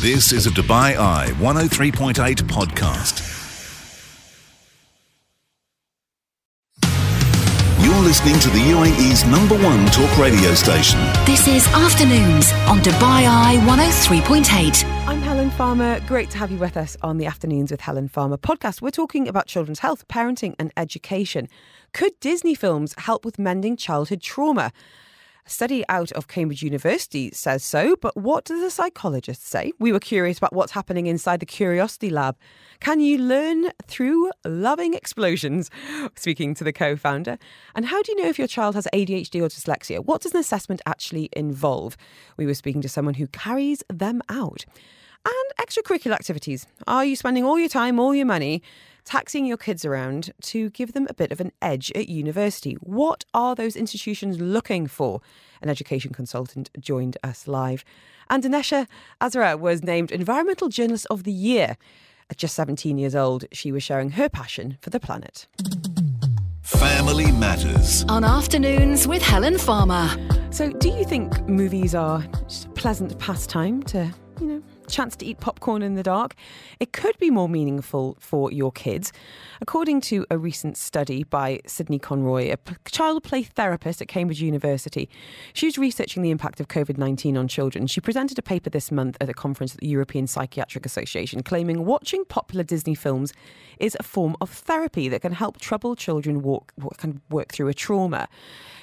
This is a Dubai Eye 103.8 podcast. You're listening to the UAE's number one talk radio station. This is Afternoons on Dubai Eye 103.8. I'm Helen Farmer. Great to have you with us on the Afternoons with Helen Farmer podcast. We're talking about children's health, parenting, and education. Could Disney films help with mending childhood trauma? Study out of Cambridge University says so, but what do the psychologists say? We were curious about what's happening inside the Curiosity Lab. Can you learn through loving explosions? Speaking to the co founder. And how do you know if your child has ADHD or dyslexia? What does an assessment actually involve? We were speaking to someone who carries them out. And extracurricular activities. Are you spending all your time, all your money taxing your kids around to give them a bit of an edge at university. What are those institutions looking for? An education consultant joined us live. And Danesha Azra was named Environmental Journalist of the Year. At just 17 years old, she was sharing her passion for the planet. Family Matters. On Afternoons with Helen Farmer. So, do you think movies are just a pleasant pastime to, you know, chance to eat popcorn in the dark, it could be more meaningful for your kids. According to a recent study by Sydney Conroy, a child play therapist at Cambridge University, she was researching the impact of COVID 19 on children. She presented a paper this month at a conference at the European Psychiatric Association claiming watching popular Disney films is a form of therapy that can help troubled children walk, can work through a trauma.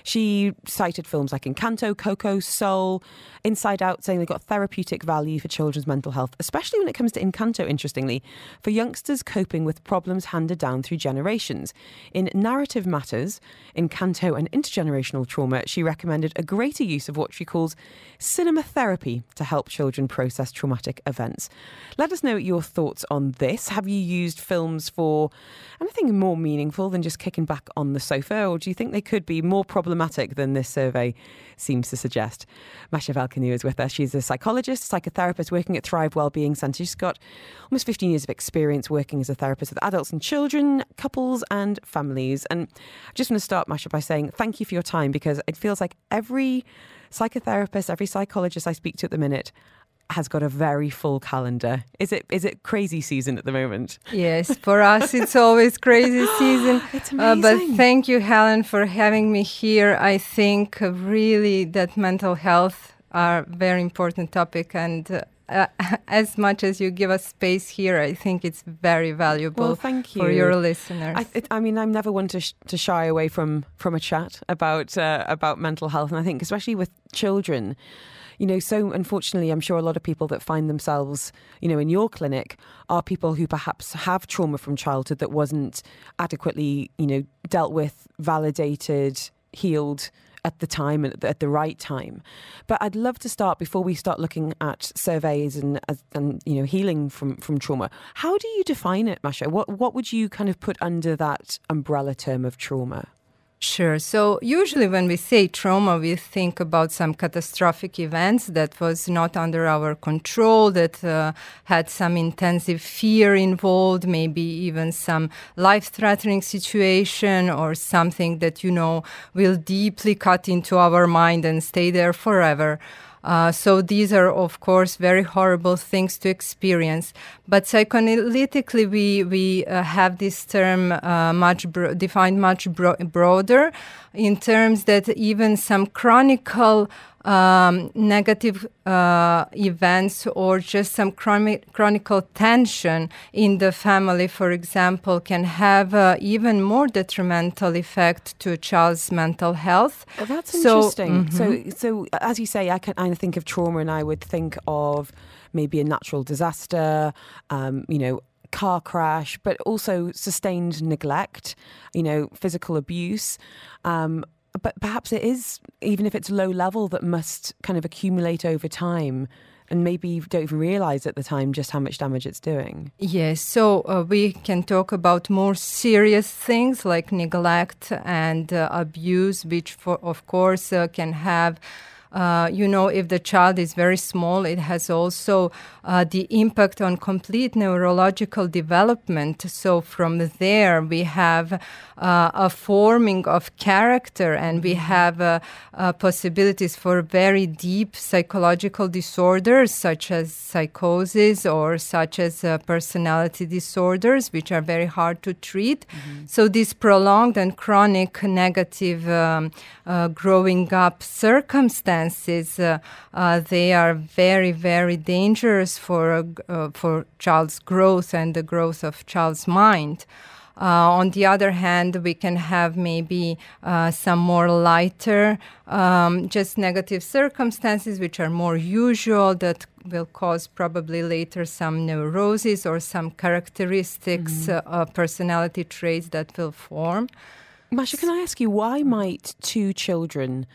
She cited films like Encanto, Coco, Soul, Inside Out, saying they've got therapeutic value for children's mental health, especially when it comes to Encanto, interestingly, for youngsters coping with problems handed down through generations. In Narrative Matters, Encanto and Intergenerational Trauma, she recommended a greater use of what she calls cinema therapy to help children process traumatic events. Let us know your thoughts on this. Have you used films for anything more meaningful than just kicking back on the sofa, or do you think they could be more problematic than this survey seems to suggest? Masha Valkanu is with us. She's a psychologist, psychotherapist working at Thrive Wellbeing Centre. She's got almost 15 years of experience working as a therapist with adults and children, couples, and families. And I just want to start, Masha, by saying thank you for your time because it feels like every psychotherapist, every psychologist I speak to at the minute has got a very full calendar. Is it is it crazy season at the moment? Yes, for us it's always crazy season. it's amazing. Uh, but thank you, Helen, for having me here. I think really that mental health are very important topic and. Uh, uh, as much as you give us space here, I think it's very valuable well, thank you. for your listeners. I, it, I, mean, I'm never one to, sh- to shy away from from a chat about uh, about mental health, and I think especially with children, you know, so unfortunately, I'm sure a lot of people that find themselves, you know, in your clinic are people who perhaps have trauma from childhood that wasn't adequately, you know, dealt with, validated, healed at the time and at the right time. But I'd love to start before we start looking at surveys and and you know healing from from trauma. How do you define it, Masha? What what would you kind of put under that umbrella term of trauma? Sure. So usually when we say trauma, we think about some catastrophic events that was not under our control, that uh, had some intensive fear involved, maybe even some life-threatening situation or something that, you know, will deeply cut into our mind and stay there forever. Uh, so these are, of course, very horrible things to experience. But psychoanalytically, we we uh, have this term uh, much bro- defined much bro- broader, in terms that even some chronicle um, negative uh, events or just some chronic, chronical tension in the family, for example, can have uh, even more detrimental effect to a child's mental health. Well, that's so, interesting. Mm-hmm. So, so as you say, I can I think of trauma, and I would think of maybe a natural disaster, um, you know, car crash, but also sustained neglect, you know, physical abuse. Um, but perhaps it is, even if it's low level, that must kind of accumulate over time and maybe you don't even realize at the time just how much damage it's doing. Yes, so uh, we can talk about more serious things like neglect and uh, abuse, which, for, of course, uh, can have uh, you know, if the child is very small, it has also uh, the impact on complete neurological development. So from there, we have uh, a forming of character, and we have uh, uh, possibilities for very deep psychological disorders, such as psychosis or such as personality disorders, which are very hard to treat. Mm-hmm. So these prolonged and chronic negative um, growing up circumstances circumstances, uh, uh, they are very, very dangerous for uh, for child's growth and the growth of child's mind. Uh, on the other hand, we can have maybe uh, some more lighter, um, just negative circumstances, which are more usual, that will cause probably later some neuroses or some characteristics, mm-hmm. uh, personality traits that will form. Masha, can I ask you why might two children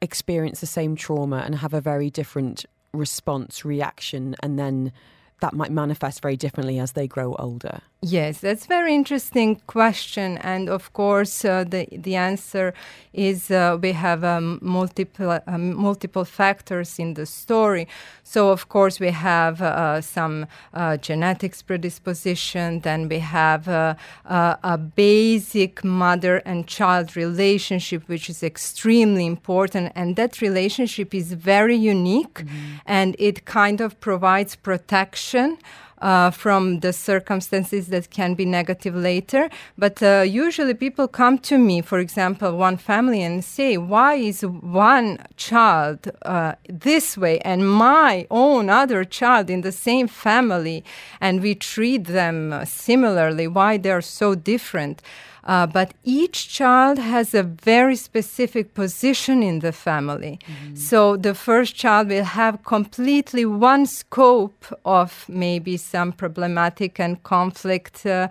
experience the same trauma and have a very different response, reaction, and then that might manifest very differently as they grow older? Yes, that's a very interesting question, and of course, uh, the the answer is uh, we have um, multiple um, multiple factors in the story. So, of course, we have uh, some uh, genetics predisposition. Then we have uh, uh, a basic mother and child relationship, which is extremely important, and that relationship is very unique, mm-hmm. and it kind of provides protection uh, from the circumstances that can be negative later. But uh, usually people come to me, for example, one family, and say, Why is one child uh, this way and my own other child in the same family, and we treat them similarly? Why they're so different? Uh, but each child has a very specific position in the family. Mm-hmm. So the first child will have completely one scope of maybe some problematic and conflict. Uh,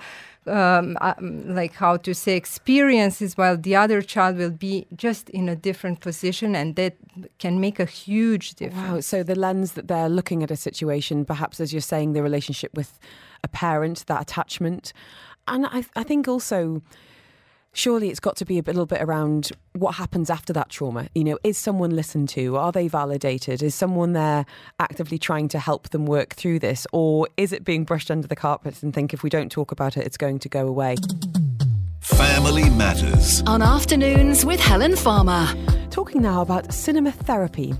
um, uh, like how to say experiences while the other child will be just in a different position and that can make a huge difference wow so the lens that they're looking at a situation perhaps as you're saying the relationship with a parent that attachment and I, I think also surely it's got to be a little bit around what happens after that trauma. You know, is someone listened to? Are they validated? Is someone there actively trying to help them work through this? Or is it being brushed under the carpet and think if we don't talk about it, it's going to go away? Family Matters. On afternoons with Helen Farmer. Talking now about cinema therapy.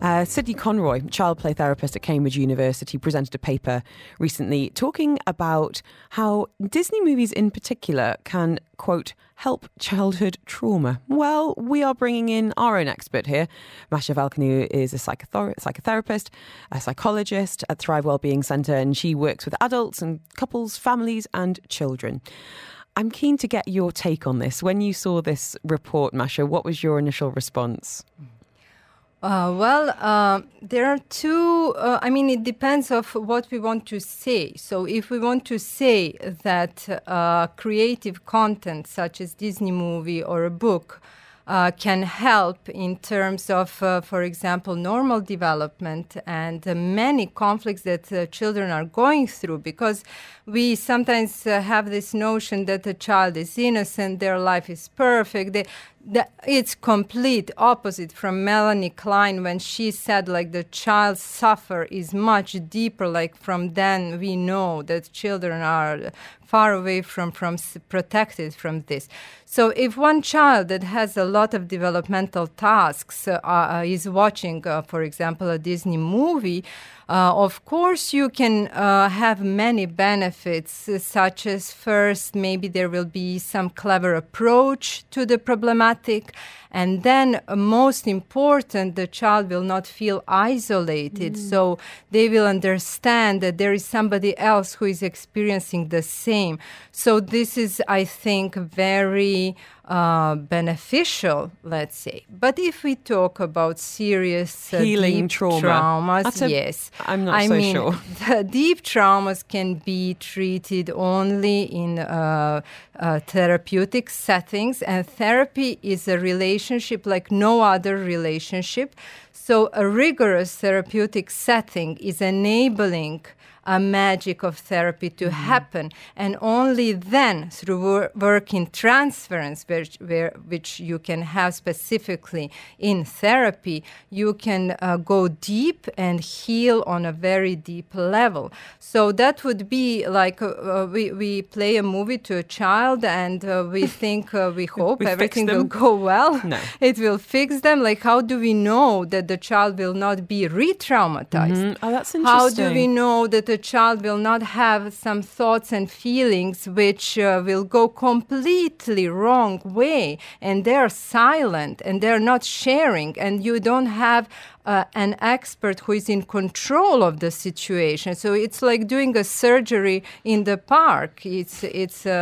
Uh, Sydney Conroy, child play therapist at Cambridge University, presented a paper recently talking about how Disney movies in particular can, quote, help childhood trauma. Well, we are bringing in our own expert here. Masha Valkanu is a psychotherapist, a psychologist at Thrive Wellbeing Centre, and she works with adults and couples, families, and children. I'm keen to get your take on this. When you saw this report, Masha, what was your initial response? Uh, well, uh, there are two. Uh, I mean, it depends of what we want to say. So, if we want to say that uh, creative content such as Disney movie or a book uh, can help in terms of, uh, for example, normal development and uh, many conflicts that children are going through because we sometimes have this notion that a child is innocent, their life is perfect. They, the, it's complete opposite from Melanie Klein when she said like the child suffer is much deeper like from then we know that children are far away from from protected from this. So if one child that has a lot of developmental tasks uh, uh, is watching uh, for example a Disney movie uh, of course, you can uh, have many benefits, uh, such as first, maybe there will be some clever approach to the problematic, and then, uh, most important, the child will not feel isolated. Mm. So they will understand that there is somebody else who is experiencing the same. So, this is, I think, very uh, beneficial, let's say. But if we talk about serious uh, healing trauma. traumas, a, yes, I'm not I so mean, sure. The deep traumas can be treated only in uh, uh, therapeutic settings, and therapy is a relationship like no other relationship. So, a rigorous therapeutic setting is enabling a magic of therapy to happen. And only then, through wor- work in transference, which, where, which you can have specifically in therapy, you can uh, go deep and heal on a very deep level. So that would be like uh, uh, we, we play a movie to a child and uh, we think, uh, we hope We everything will go well. No. It will fix them. Like, how do we know that the child will not be re traumatized? Mm, oh, that's interesting. How do we know that a child will not have some thoughts and feelings which uh, will go completely wrong way and they're silent and they're not sharing and you don't have uh, an expert who is in control of the situation so it's like doing a surgery in the park it's it's uh,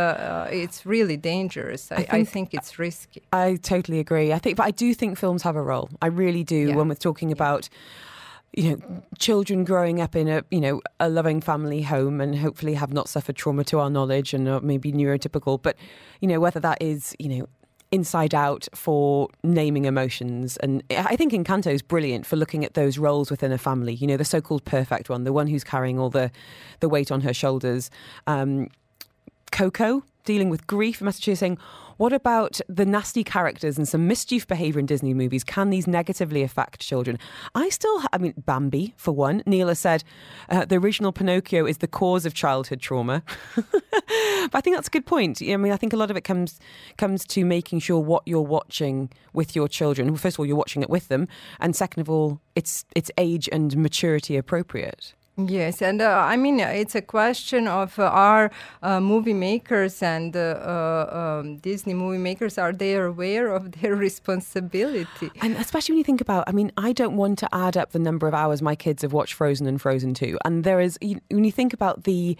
uh, it's really dangerous I, I, think- think it's risky I totally agree. I think, but I do think films have a role. I really do. Yeah. When we're talking about, you know, children growing up in a, you know, a loving family home and hopefully have not suffered trauma to our knowledge and are maybe neurotypical, but you know, whether that is, you know. Inside Out for naming emotions. And I think Encanto is brilliant for looking at those roles within a family. You know, the so called perfect one, the one who's carrying all the, the weight on her shoulders. Um, Coco dealing with grief. Message saying, what about the nasty characters and some mischief behaviour in Disney movies? Can these negatively affect children? I still, ha- I mean, Bambi for one. Neela said uh, the original Pinocchio is the cause of childhood trauma. but I think that's a good point. I mean, I think a lot of it comes comes to making sure what you're watching with your children. Well, first of all, you're watching it with them, and second of all, it's it's age and maturity appropriate. Yes, and uh, I mean, it's a question of uh, our uh, movie makers and uh, uh, um, Disney movie makers, are they aware of their responsibility? And especially when you think about, I mean, I don't want to add up the number of hours my kids have watched Frozen and Frozen 2. And there is, when you think about the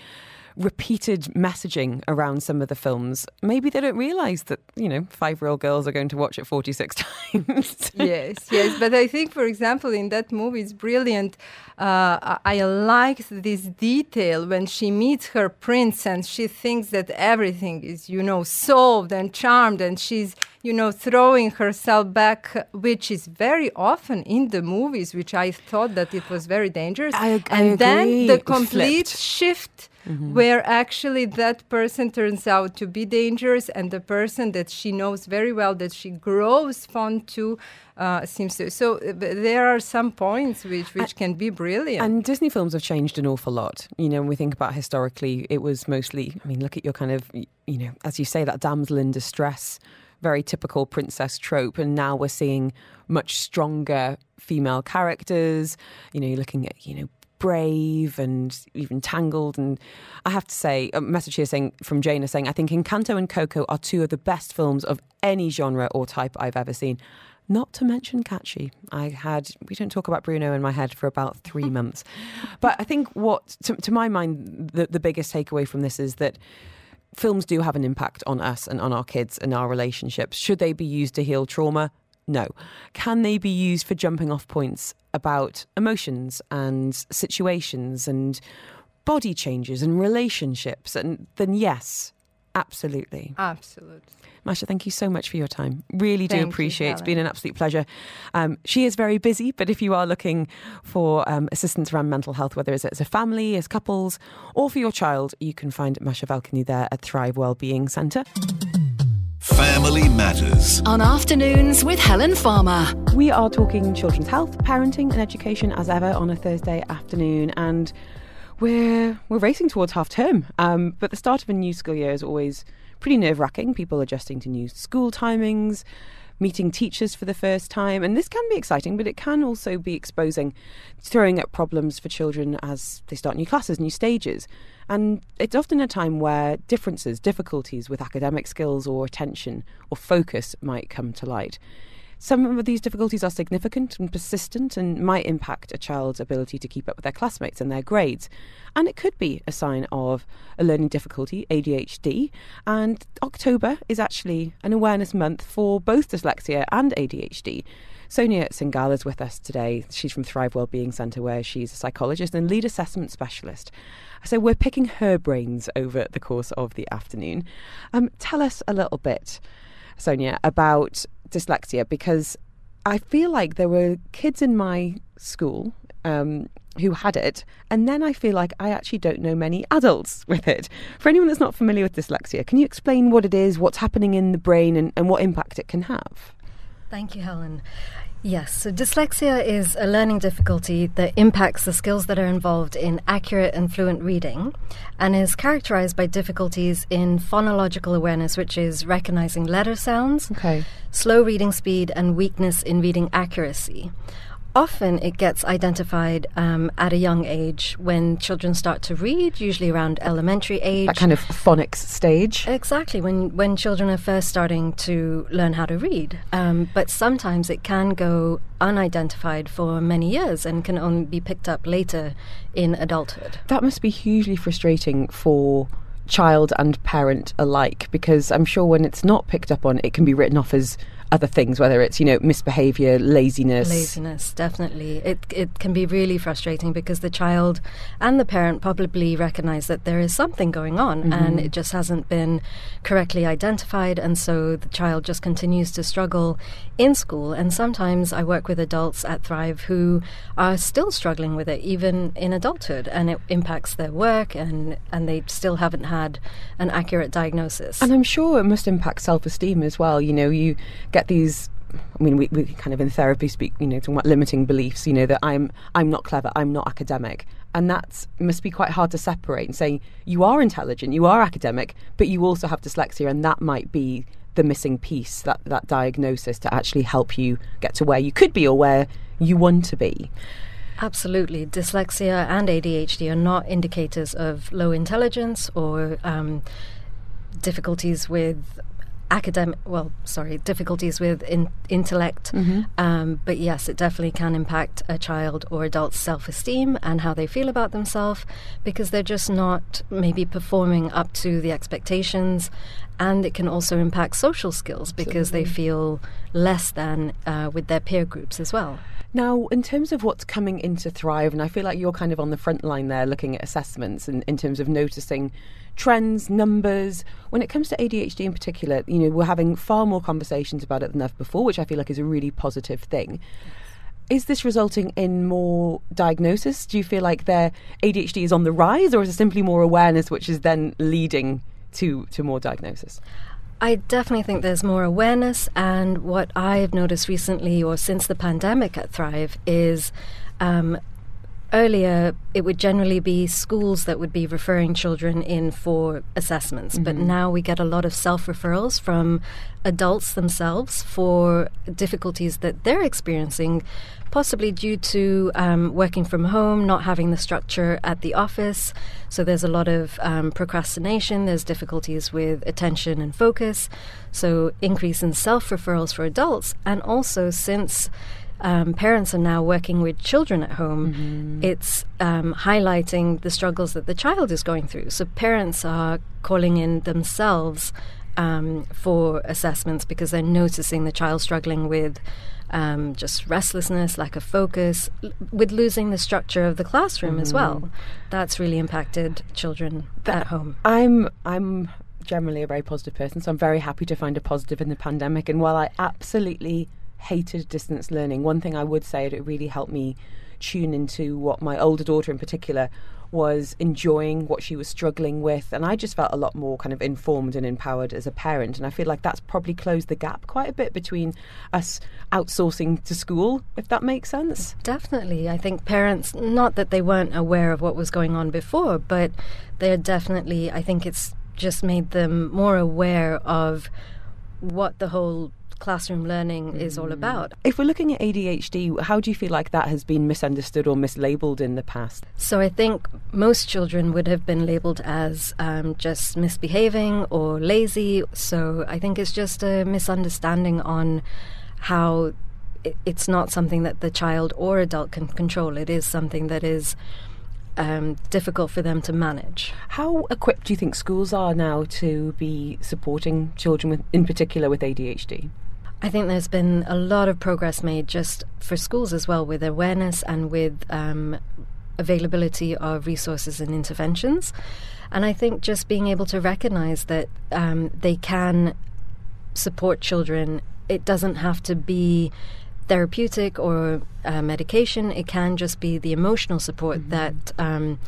repeated messaging around some of the films, maybe they don't realise that, you know, five year old girls are going to watch it 46 times. yes, yes. But I think, for example, in that movie, it's brilliant. Uh, I, liked this detail when she meets her prince and she thinks that everything is, you know, solved and charmed, and she's, you know, throwing herself back, which is very often in the movies, which I thought that it was very dangerous. I I and then the complete Flipped. Shift where actually that person turns out to be dangerous and the person that she knows very well that she grows fond to uh, seems to so uh, there are some points which which can be brilliant And Disney films have changed an awful lot. You know, when we think about historically, it was mostly, I mean, look at your kind of, you know, as you say, that damsel in distress, very typical princess trope. And now we're seeing much stronger female characters. You know, you're looking at, you know, Brave and even Tangled. And I have to say, a message here saying from Jane is saying, I think Encanto and Coco are two of the best films of any genre or type I've ever seen. Not to mention Catchy. I had, we don't talk about Bruno in my head for about three months. But I think what, to, to my mind, the, the biggest takeaway from this is that films do have an impact on us and on our kids and our relationships. Should they be used to heal trauma? No. Can they be used for jumping off points about emotions and situations and body changes and relationships? And then, yes, absolutely. absolutely Masha, thank you so much for your time. Really do Thank you, appreciate it. It's been an absolute pleasure. Um, she is very busy, but if you are looking for um, assistance around mental health, whether it's as a family, as couples, or for your child, you can find Masha Valkany there at Thrive Wellbeing Centre. Family Matters. On afternoons with Helen Farmer. We are talking children's health, parenting, and education as ever on a Thursday afternoon, and we're we're racing towards half term. Um, but the start of a new school year is always pretty nerve wracking. People adjusting to new school timings, meeting teachers for the first time, and this can be exciting, but it can also be exposing, throwing up problems for children as they start new classes, new stages. And it's often a time where differences, difficulties with academic skills or attention or focus might come to light. Some of these difficulties are significant and persistent and might impact a child's ability to keep up with their classmates and their grades. And it could be a sign of a learning difficulty, ADHD. And October is actually an awareness month for both dyslexia and ADHD. Sonia Singhal is with us today. She's from Thrive Wellbeing Centre, where she's a psychologist and lead assessment specialist. So we're picking her brains over the course of the afternoon. Um, tell us a little bit, Sonia, about dyslexia because I feel like there were kids in my school um, who had it, and then I feel like I actually don't know many adults with it. For anyone that's not familiar with dyslexia, can you explain what it is, what's happening in the brain, and, and what impact it can have? Thank you, Helen. Yes, so dyslexia is a learning difficulty that impacts the skills that are involved in accurate and fluent reading and is characterized by difficulties in phonological awareness, which is recognizing letter sounds, Okay. slow reading speed, and weakness in reading accuracy. Often it gets identified um, at a young age when children start to read, usually around elementary age. That kind of phonics stage. Exactly, when when children are first starting to learn how to read. Um, but sometimes it can go unidentified for many years and can only be picked up later in adulthood. That must be hugely frustrating for child and parent alike because I'm sure when it's not picked up on, it can be written off as other things, whether it's, you know, misbehavior, laziness. Laziness, definitely. It it can be really frustrating because the child and the parent probably recognize that there is something going on and mm-hmm. it just hasn't been correctly identified and so the child just continues to struggle in school and sometimes I work with adults at Thrive who are still struggling with it even in adulthood and it impacts their work and and they still haven't had an accurate diagnosis. And I'm sure it must impact self esteem as well. You know, you get these. I mean, we, we kind of in therapy speak, you know, talking about limiting beliefs. You know that I'm I'm not clever, I'm not academic, and that must be quite hard to separate. And saying you are intelligent, you are academic, but you also have dyslexia, and that might be the missing piece that that diagnosis to actually help you get to where you could be or where you want to be. Absolutely. Dyslexia and ADHD are not indicators of low intelligence or um, difficulties with academic, well, sorry, difficulties with in- intellect. Um, but yes, it definitely can impact a child or adult's self esteem and how they feel about themselves because they're just not maybe performing up to the expectations. And it can also impact social skills because they feel less than uh, with their peer groups as well. Now, in terms of what's coming into Thrive, and I feel like you're kind of on the front line there looking at assessments and in terms of noticing trends, numbers. When it comes to ADHD in particular, you know, we're having far more conversations about it than ever before, which I feel like is a really positive thing. Is this resulting in more diagnosis? Do you feel like their ADHD is on the rise, or is it simply more awareness, which is then leading to, to more diagnosis? I definitely think there's more awareness, and what I've noticed recently or since the pandemic at Thrive is um, earlier it would generally be schools that would be referring children in for assessments, but now we get a lot of self referrals from adults themselves for difficulties that they're experiencing. Possibly due to um, working from home, not having the structure at the office. So there's a lot of um, procrastination, there's difficulties with attention and focus. So, increase in self referrals for adults. And also, since um, parents are now working with children at home, it's um, highlighting the struggles that the child is going through. So parents are calling in themselves um, for assessments because they're noticing the child struggling with um, just restlessness, lack of focus, l- with losing the structure of the classroom as well. That's really impacted children at home. I'm I'm generally a very positive person, so I'm very happy to find a positive in the pandemic. And while I absolutely hated distance learning, one thing I would say it really helped me tune into what my older daughter in particular was enjoying what she was struggling with and I just felt a lot more kind of informed and empowered as a parent and I feel like that's probably closed the gap quite a bit between us outsourcing to school if that makes sense. Definitely. I think parents, not that they weren't aware of what was going on before, but they're definitely, I think it's just made them more aware of what the whole classroom learning is all about. If we're looking at ADHD, how do you feel like that has been misunderstood or mislabeled in the past? So I think most children would have been labeled as um, just misbehaving or lazy. So I think it's just a misunderstanding on how it's not something that the child or adult can control. It is something that is um, difficult for them to manage. How equipped do you think schools are now to be supporting children with, in particular with ADHD? I think there's been a lot of progress made just for schools as well with awareness and with um, availability of resources and interventions. And I think just being able to recognize that um, they can support children, it doesn't have to be therapeutic or uh, medication. It can just be the emotional support mm-hmm. that um,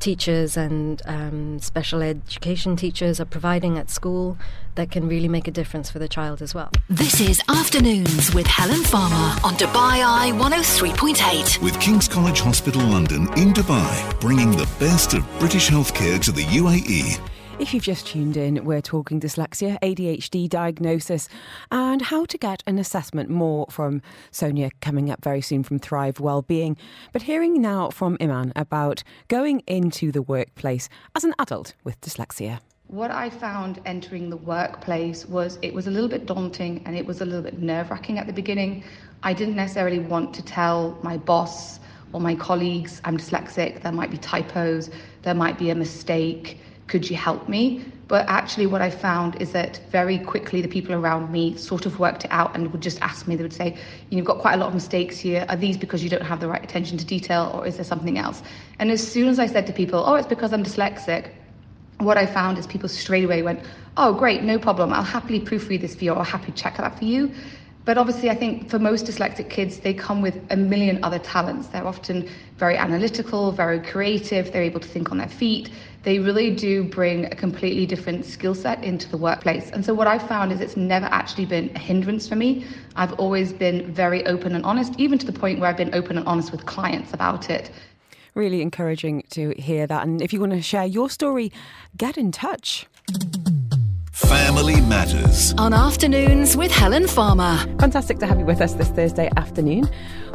teachers and um, special education teachers are providing at school that can really make a difference for the child as well. This is Afternoons with Helen Farmer on Dubai Eye 103.8. With King's College Hospital London in Dubai, bringing the best of British healthcare to the UAE. If you've just tuned in, we're talking dyslexia, ADHD diagnosis, and how to get an assessment. More from Sonia coming up very soon from Thrive Wellbeing. But hearing now from Iman about going into the workplace as an adult with dyslexia. What I found entering the workplace was it was a little bit daunting and it was a little bit nerve wracking at the beginning. I didn't necessarily want to tell my boss or my colleagues I'm dyslexic, there might be typos, there might be a mistake could you help me? But actually, what I found is that very quickly the people around me sort of worked it out and would just ask me, they would say, You've got quite a lot of mistakes here. Are these because you don't have the right attention to detail, or is there something else? And as soon as I said to people, Oh, it's because I'm dyslexic, what I found is people straight away went, Oh, great, no problem. I'll happily proofread this for you, or I'll happily check that for you. But obviously, I think for most dyslexic kids, they come with a million other talents. They're often very analytical, very creative, they're able to think on their feet. They really do bring a completely different skill set into the workplace. And so, what I've found is it's never actually been a hindrance for me. I've always been very open and honest, even to the point where I've been open and honest with clients about it. Really encouraging to hear that. And if you want to share your story, get in touch. Family Matters. On afternoons with Helen Farmer. Fantastic to have you with us this Thursday afternoon.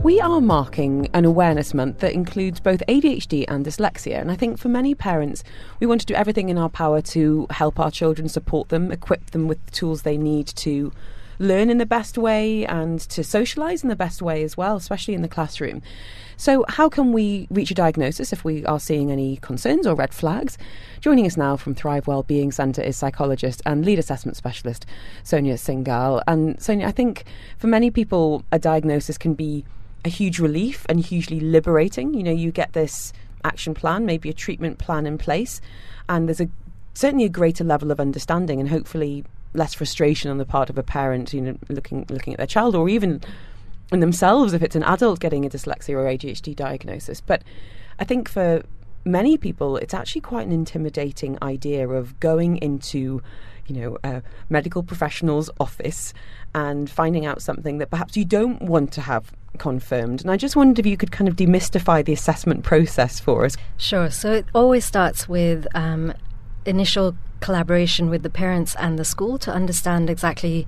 We are marking an awareness month that includes both ADHD and dyslexia. And I think for many parents, we want to do everything in our power to help our children, support them, equip them with the tools they need to learn in the best way and to socialise in the best way as well, especially in the classroom. So, how can we reach a diagnosis if we are seeing any concerns or red flags? Joining us now from Thrive Wellbeing Centre is psychologist and lead assessment specialist Sonia Singhal. And Sonia, I think for many people, a diagnosis can be a huge relief and hugely liberating. You know, you get this action plan, maybe a treatment plan in place, and there's a certainly a greater level of understanding and hopefully less frustration on the part of a parent, you know, looking looking at their child or even in themselves if it's an adult getting a dyslexia or ADHD diagnosis. But I think for many people, it's actually quite an intimidating idea of going into, you know, a medical professional's office and finding out something that perhaps you don't want to have confirmed. And I just wondered if you could kind of demystify the assessment process for us. Sure. So it always starts with um, initial collaboration with the parents and the school to understand exactly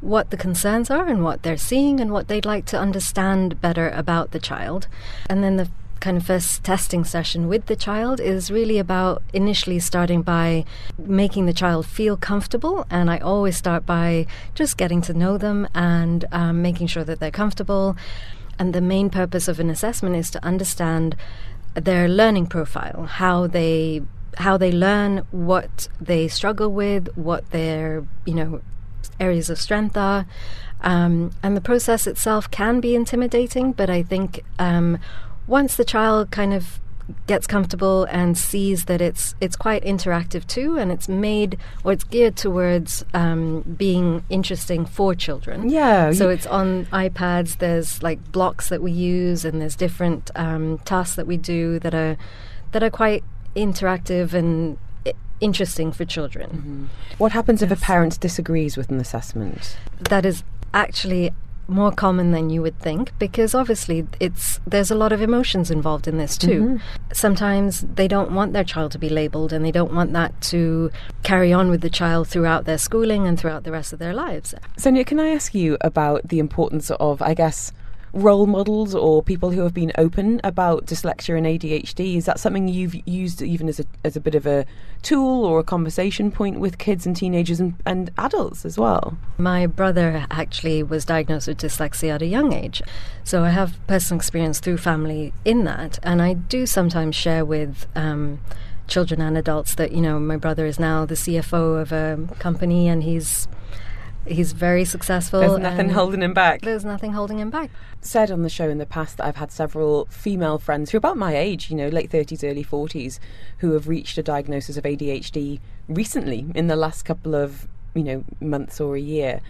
what the concerns are and what they're seeing and what they'd like to understand better about the child. And then the kind of first testing session with the child is really about initially starting by making the child feel comfortable. And I always start by just getting to know them and um, making sure that they're comfortable. And the main purpose of an assessment is to understand their learning profile, how they how they learn, what they struggle with, what their you know areas of strength are. Um, and the process itself can be intimidating, but I think um, once the child kind of gets comfortable and sees that it's it's quite interactive too, and it's made or it's geared towards um, being interesting for children. Yeah. So it's on iPads. There's like blocks that we use, and there's different um, tasks that we do that are that are quite interactive and interesting for children. Mm-hmm. What happens yes. if a parent disagrees with an assessment? That is actually more common than you would think because obviously it's there's a lot of emotions involved in this too. Mm-hmm. Sometimes they don't want their child to be labeled and they don't want that to carry on with the child throughout their schooling and throughout the rest of their lives. Sonia, can I ask you about the importance of I guess role models or people who have been open about dyslexia and ADHD? Is that something you've used even as a, as a bit of a tool or a conversation point with kids and teenagers and, and adults as well? My brother actually was diagnosed with dyslexia at a young age. So I have personal experience through family in that. And I do sometimes share with. Um, children and adults that you know my brother is now the CFO of a company and he's He's very successful. There's nothing holding him back. There's nothing holding him back. Said on the show in the past that I've had several female friends who are about my age, you know, late 30s, early 40s, who have reached a diagnosis of ADHD recently in the last couple of, you know, months or a year.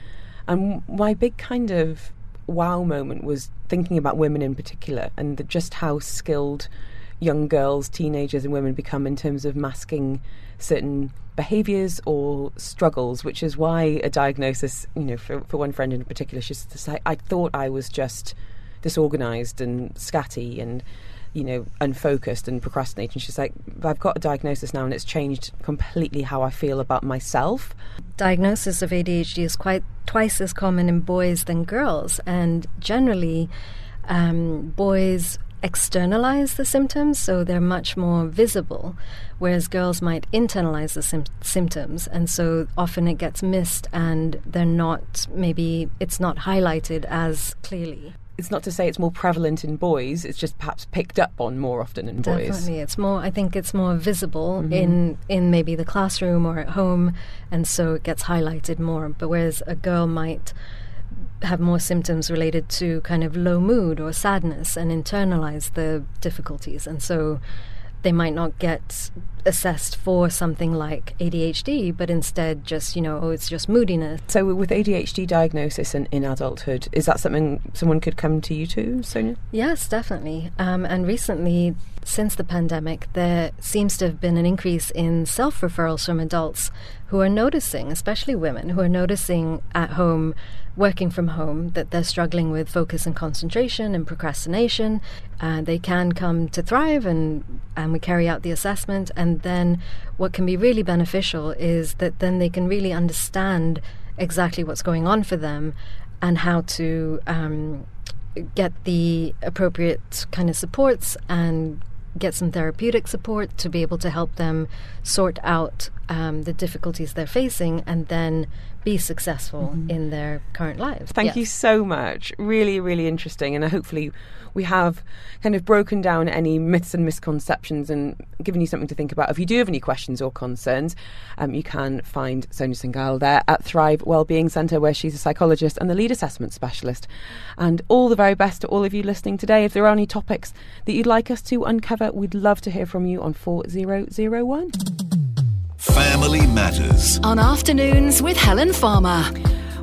And my big kind of wow moment was thinking about women in particular and the, just how skilled young girls, teenagers, and women become in terms of masking certain behaviors or struggles, which is why a diagnosis, you know, for, for one friend in particular, she's just like, I thought I was just disorganized and scatty and you know, unfocused and procrastinating. She's like, I've got a diagnosis now and it's changed completely how I feel about myself. Diagnosis of ADHD is quite twice as common in boys than girls, and generally, um, boys externalize the symptoms, so they're much more visible, whereas girls might internalize the sim- symptoms, and so often it gets missed and they're not, maybe it's not highlighted as clearly it's not to say it's more prevalent in boys. It's just perhaps picked up on more often in boys. Definitely, it's more. I think it's more visible mm-hmm. in in maybe the classroom or at home, and so it gets highlighted more. But whereas a girl might have more symptoms related to kind of low mood or sadness and internalize the difficulties, and so they might not get assessed for something like ADHD, but instead just, you know, oh, it's just moodiness. So, with ADHD diagnosis in, in adulthood, is that something someone could come to you to, Sonia? Yes, definitely. Um, and recently, since the pandemic, there seems to have been an increase in self referrals from adults who are noticing, especially women, who are noticing at home, working from home, that they're struggling with focus and concentration and procrastination. Uh, they can come to Thrive and, and we carry out the assessment. And then what can be really beneficial is that then they can really understand exactly what's going on for them and how to um, get the appropriate kind of supports and get some therapeutic support to be able to help them sort out um, the difficulties they're facing and then be successful mm-hmm. in their current lives. Thank yes. you so much. Really, really interesting. And hopefully, we have kind of broken down any myths and misconceptions and given you something to think about. If you do have any questions or concerns, um, you can find Sonia Singhal there at Thrive Wellbeing Centre, where she's a psychologist and the lead assessment specialist. And all the very best to all of you listening today. If there are any topics that you'd like us to uncover, we'd love to hear from you on 4001. Family Matters. On afternoons with Helen Farmer.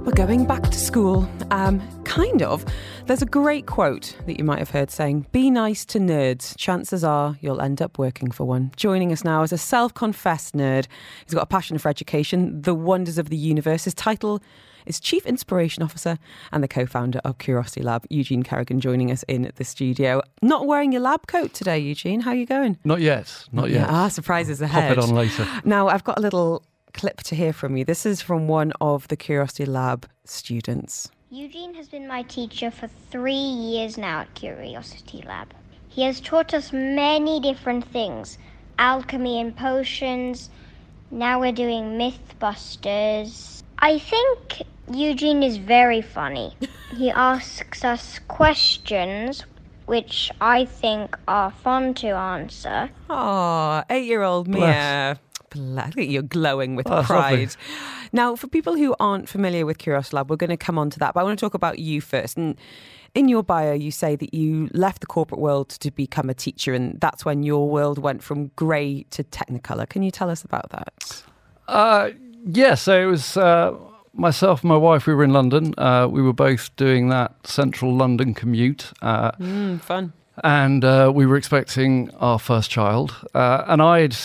We're going back to school. Um, kind of. There's a great quote that you might have heard saying, Be nice to nerds. Chances are you'll end up working for one. Joining us now is a self confessed nerd. He's got a passion for education, the wonders of the universe. His title is Chief Inspiration Officer and the co founder of Curiosity Lab. Eugene Kerrigan joining us in the studio. Not wearing your lab coat today, Eugene. How are you going? Not yet. Not yet. Ah, surprises ahead. Pop it on later. Now, I've got a little clip to hear from you. This is from one of the Curiosity Lab students. Eugene has been my teacher for three years now at Curiosity Lab. He has taught us many different things alchemy and potions. Now we're doing Mythbusters. I think Eugene is very funny. he asks us questions which I think are fun to answer. Oh, eight year old Mia. Bless. You're glowing with oh, pride. Now, for people who aren't familiar with Curiosity Lab, we're going to come on to that, but I want to talk about you first. And in your bio, you say that you left the corporate world to become a teacher, and that's when your world went from grey to technicolor. Can you tell us about that? Uh, yes, yeah, so it was. Uh, myself and my wife, we were in London. Uh, we were both doing that central London commute. Uh, mm, fun. And uh, we were expecting our first child. Uh, and I'd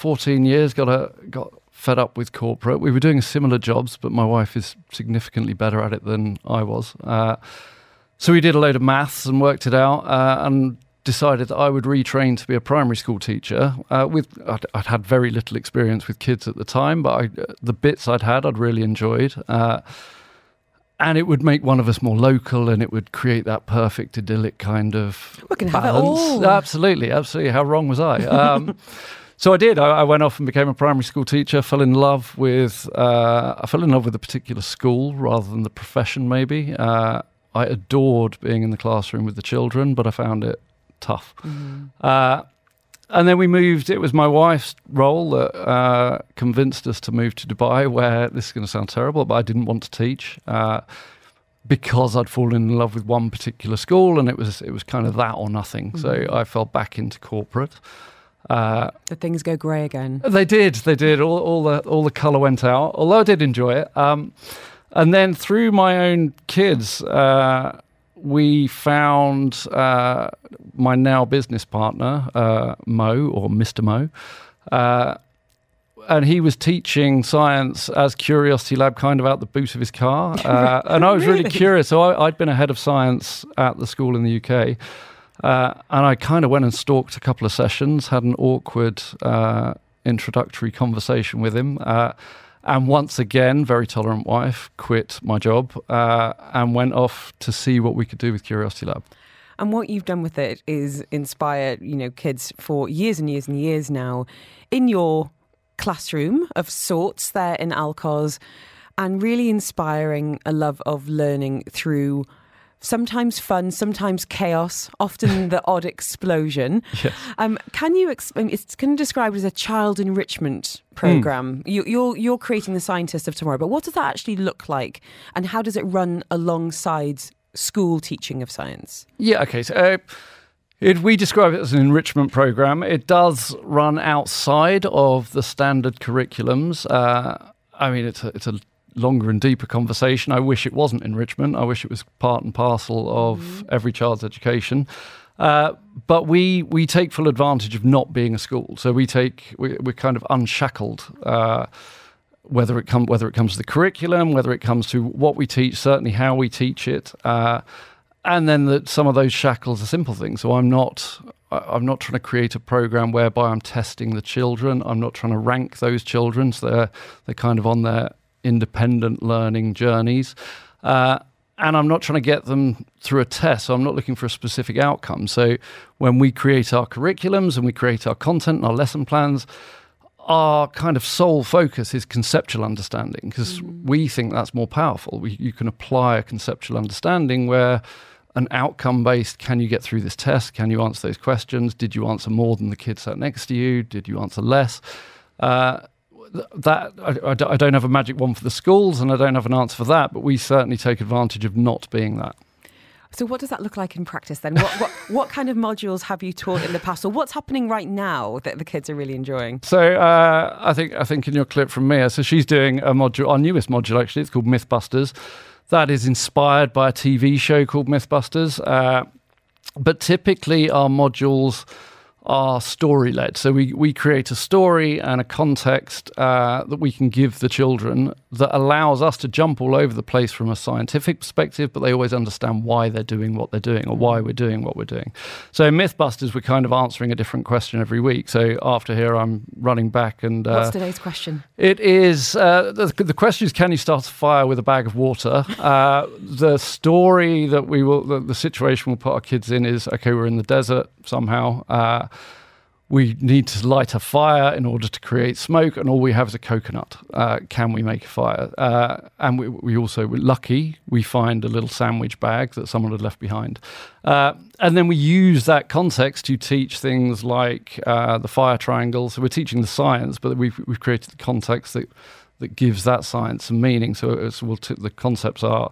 14 years got a got fed up with corporate. We were doing similar jobs, but my wife is significantly better at it than I was. Uh, so we did a load of maths and worked it out. Uh, and decided that I would retrain to be a primary school teacher. Uh, with I'd, I'd, had very little experience with kids at the time, but I, the bits I'd had, I'd really enjoyed. Uh, and it would make one of us more local, and it would create that perfect idyllic kind of we can balance. have it all. Absolutely, absolutely. How wrong was I? Um, so I did. I, I, went off and became a primary school teacher. Fell in love with. Uh, I fell in love with a particular school rather than the profession. Maybe uh, I adored being in the classroom with the children, but I found it tough. Mm-hmm. Uh, and then we moved. It was my wife's role that uh, convinced us to move to Dubai, where this is going to sound terrible, but I didn't want to teach uh, because I'd fallen in love with one particular school, and it was it was kind of that or nothing. Mm-hmm. So I fell back into corporate. Uh, did things go grey again? They did. They did. All, all the all the colour went out. Although I did enjoy it. Um, and then through my own kids, uh, we found uh, my now business partner, uh, Mo, or Mr. Mo. Uh, and he was teaching science as Curiosity Lab kind of out the boot of his car. Uh, and I was really, Really? curious. So I, I'd been a head of science at the school in the UK. Uh, and I kind of went and stalked a couple of sessions, had an awkward uh, introductory conversation with him. Uh, and once again, very tolerant wife, quit my job uh, and went off to see what we could do with Curiosity Lab. And what you've done with it is inspire, you know, kids for years and years and years now in your classroom of sorts there in Al Quoz and really inspiring a love of learning through sometimes fun, sometimes chaos, often the odd explosion. Yes. Um, can you explain? It's kind of described as a child enrichment program. You, you're you're creating the scientist of tomorrow, but what does that actually look like, and how does it run alongside school teaching of science? Yeah, okay. So uh, it, we describe it as an enrichment program. It does run outside of the standard curriculums. Uh, I mean, it's a, it's a longer and deeper conversation. I wish it wasn't enrichment. I wish it was part and parcel of every child's education. Uh, but we we take full advantage of not being a school. So we take we, we're kind of unshackled. Uh, whether it come whether it comes to the curriculum, whether it comes to what we teach, certainly how we teach it, uh, and then that some of those shackles are simple things. So I'm not I'm not trying to create a program whereby I'm testing the children. I'm not trying to rank those children. So they're they're kind of on their independent learning journeys. Uh, and I'm not trying to get them through a test. So I'm not looking for a specific outcome. So when we create our curriculums and we create our content and our lesson plans, our kind of sole focus is conceptual understanding because we think that's more powerful. We, you can apply a conceptual understanding where an outcome based can you get through this test? Can you answer those questions? Did you answer more than the kid sat next to you? Did you answer less? Uh, that I, I don't- have a magic one for the schools and I don't have an answer for that, but we certainly take advantage of not being that. So, what does that look like in practice then? What, what, what kind of modules have you taught in the past, or what's happening right now that the kids are really enjoying? So uh, I think I think in your clip from Mia, so she's doing a module, our newest module actually. It's called MythBusters. That is inspired by a TV show called MythBusters. Uh, but typically our modules are story led. So we, we create a story and a context uh, that we can give the children that allows us to jump all over the place from a scientific perspective, but they always understand why they're doing what they're doing or why we're doing what we're doing. So in Mythbusters, we're kind of answering a different question every week. So after here, I'm running back and. Uh, What's today's question? it is uh, the, the question is can you start a fire with a bag of water? Uh, the story that we will, the, the situation we'll put our kids in is okay, we're in the desert somehow. We need to light a fire in order to create smoke, and all we have is a coconut. Uh, can we make a fire? Uh, and we, we also were lucky. We find a little sandwich bag that someone had left behind, uh, and then we use that context to teach things like uh, the fire triangle. So we're teaching the science, but we've we've created the context that that gives that science some meaning. So we'll t- the concepts are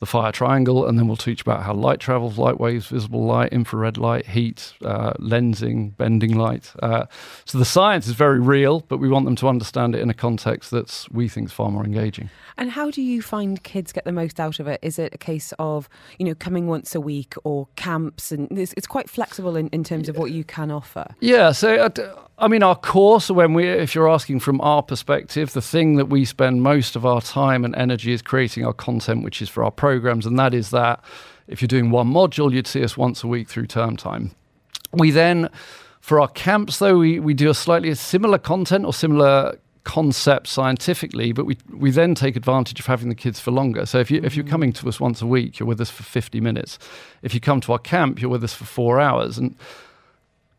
the fire triangle, and then we'll teach about how light travels, light waves, visible light, infrared light, heat, uh, lensing, bending light. Uh, so the science is very real, but we want them to understand it in a context that's we think is far more engaging. And how do you find kids get the most out of it? Is it a case of, you know, coming once a week or camps? And it's, it's quite flexible in, in terms of what you can offer. Yeah, so uh, d- I mean, our course, when we, if you're asking from our perspective, the thing that we spend most of our time and energy is creating our content, which is for our programs, and that is that if you're doing one module, you'd see us once a week through term time. We then, for our camps, though, we, we do a slightly similar content or similar concept scientifically, but we we then take advantage of having the kids for longer. So if you if you're mm-hmm. coming to us once a week, you're with us for 50 minutes. If you come to our camp, you're with us for four hours. And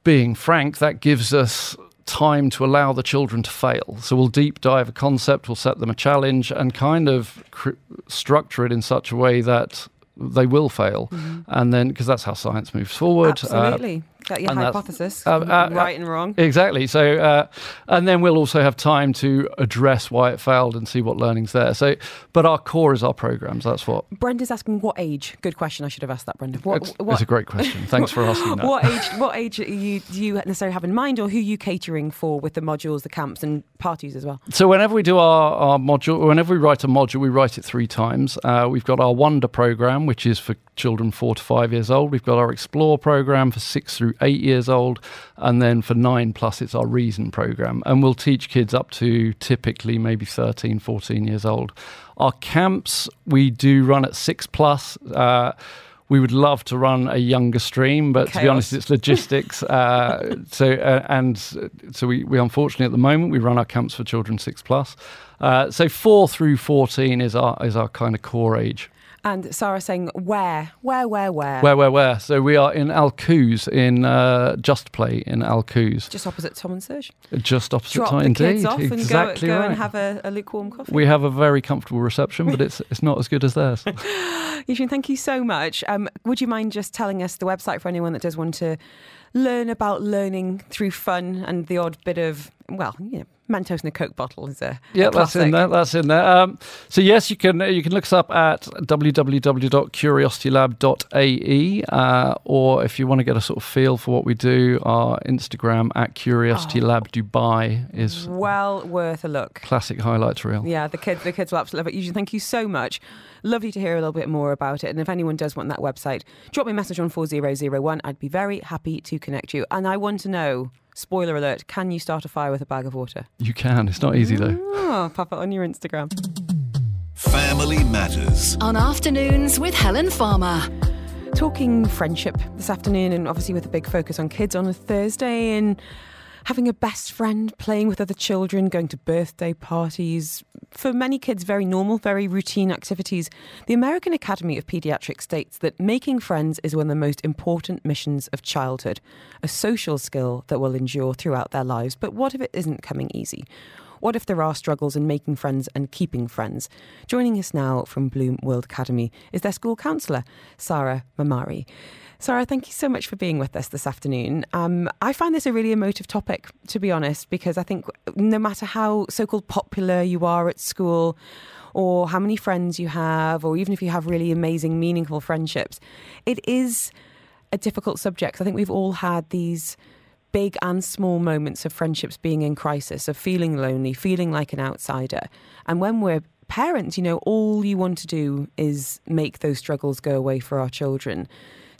being frank, that gives us time to allow the children to fail. So we'll deep dive a concept, we'll set them a challenge, and kind of cr- structure it in such a way that they will fail. And then, because that's how science moves forward. Uh, Got your And hypothesis, uh, uh, right and wrong. Exactly. So, uh, and then we'll also have time to address why it failed and see what learning's there. So, but our core is our programs. That's what. Brenda's asking what age. Good question. I should have asked that, Brenda. What, It's, what, it's a great question. Thanks for asking that. what age? What age are you, do you necessarily have in mind, or who are you catering for with the modules, the camps, and parties as well? So whenever we do our, our module, whenever we write a module, we write it three times. Uh, we've got our Wonder program, which is for children four to five years old. We've got our Explore program for six through eight years old, and then for nine plus, it's our Reason program, and we'll teach kids up to typically maybe 13, 14 years old. Our camps we do run at six plus. Uh, we would love to run a younger stream, but to be honest, it's logistics. Uh, so uh, and so we, we unfortunately at the moment we run our camps for children six plus. Uh, so four through fourteen is our is our kind of core age. And Sarah saying where, where, where, where? Where where where? So we are in Al Quoz, in uh, Just Play in Al Quoz, Just opposite Tom and Serg. just opposite Drop time. the kids Indeed, off and exactly go, go right. and have a, a lukewarm coffee. we have a very comfortable reception, but it's it's not as good as theirs. Eugene, thank you so much. Um, would you mind just telling us the website for anyone that does want to learn about learning through fun and the odd bit of, well, you know, Mentos in a Coke bottle is a, Yeah, a that's in there. That's in there. Um, so yes, you can you can look us up at www.curiositylab.ae, uh, or if you want to get a sort of feel for what we do, our Instagram at Curiosity Oh. Lab Dubai is Well worth a look. classic highlights reel. Yeah, the kids, the kids will absolutely love it. Eugene, thank you so much. Lovely to hear a little bit more about it. And if anyone does want that website, drop me a message on 4001. I'd be very happy to connect you. And I want to know, spoiler alert, can you start a fire with a bag of water? You can. It's not easy though. Oh, pop it on your Instagram. Family Matters. On afternoons with Helen Farmer. Talking friendship this afternoon, and obviously with a big focus on kids on a Thursday and having a best friend, playing with other children, going to birthday parties. For many kids, very normal, very routine activities. The American Academy of Pediatrics states that making friends is one of the most important missions of childhood, a social skill that will endure throughout their lives. But what if it isn't coming easy? What if there are struggles in making friends and keeping friends? Joining us now from Bloom World Academy is their school counsellor, Sarah Mamari. Sarah, thank you so much for being with us this afternoon. Um, I find this a really emotive topic, to be honest, because I think no matter how so called popular you are at school, or how many friends you have, or even if you have really amazing, meaningful friendships, it is a difficult subject. I think we've all had these big and small moments of friendships being in crisis, of feeling lonely, feeling like an outsider. And when we're parents, you know, all you want to do is make those struggles go away for our children.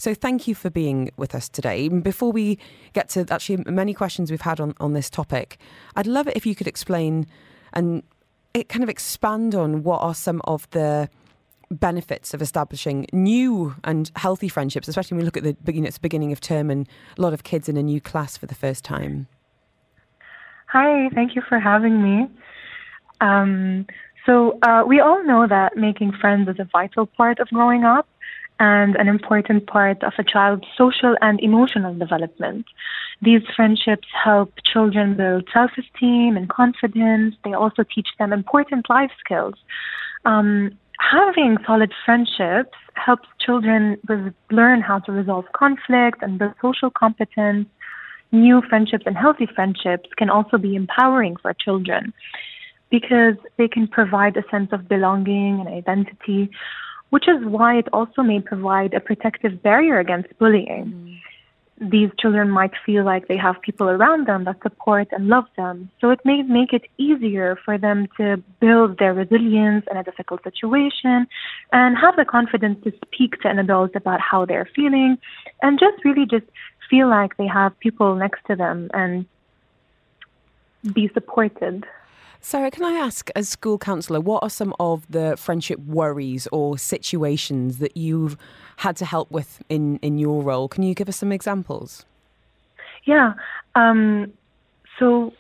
So thank you for being with us today. Before we get to actually many questions we've had on, on this topic, I'd love it if you could explain and it kind of expand on what are some of the benefits of establishing new and healthy friendships, especially when we look at the beginning, it's the beginning of term and a lot of kids in a new class for the first time. Hi, thank you for having me. Um, so, uh, we all know that making friends is a vital part of growing up and an important part of a child's social and emotional development. These friendships help children build self esteem and confidence. They also teach them important life skills. Um, having solid friendships helps children learn how to resolve conflict and build social competence. New friendships and healthy friendships can also be empowering for children because they can provide a sense of belonging and identity, which is why it also may provide a protective barrier against bullying. Mm. These children might feel like they have people around them that support and love them. So it may make it easier for them to build their resilience in a difficult situation and have the confidence to speak to an adult about how they're feeling and just really just feel like they have people next to them and be supported. Sarah, can I ask, as school counsellor, what are some of the friendship worries or situations that you've had to help with in, in your role? Can you give us some examples? Yeah. Um, so,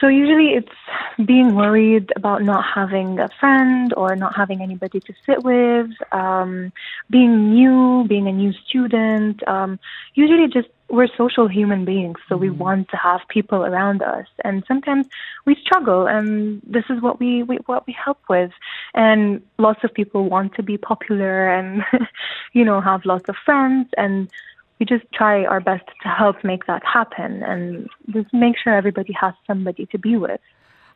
so usually it's being worried about not having a friend or not having anybody to sit with, um, being new, being a new student. Um, usually, just we're social human beings, so we mm-hmm. want to have people around us, and sometimes we struggle, and this is what we, we what we help with. And lots of people want to be popular and you know have lots of friends and we just try our best to help make that happen and just make sure everybody has somebody to be with.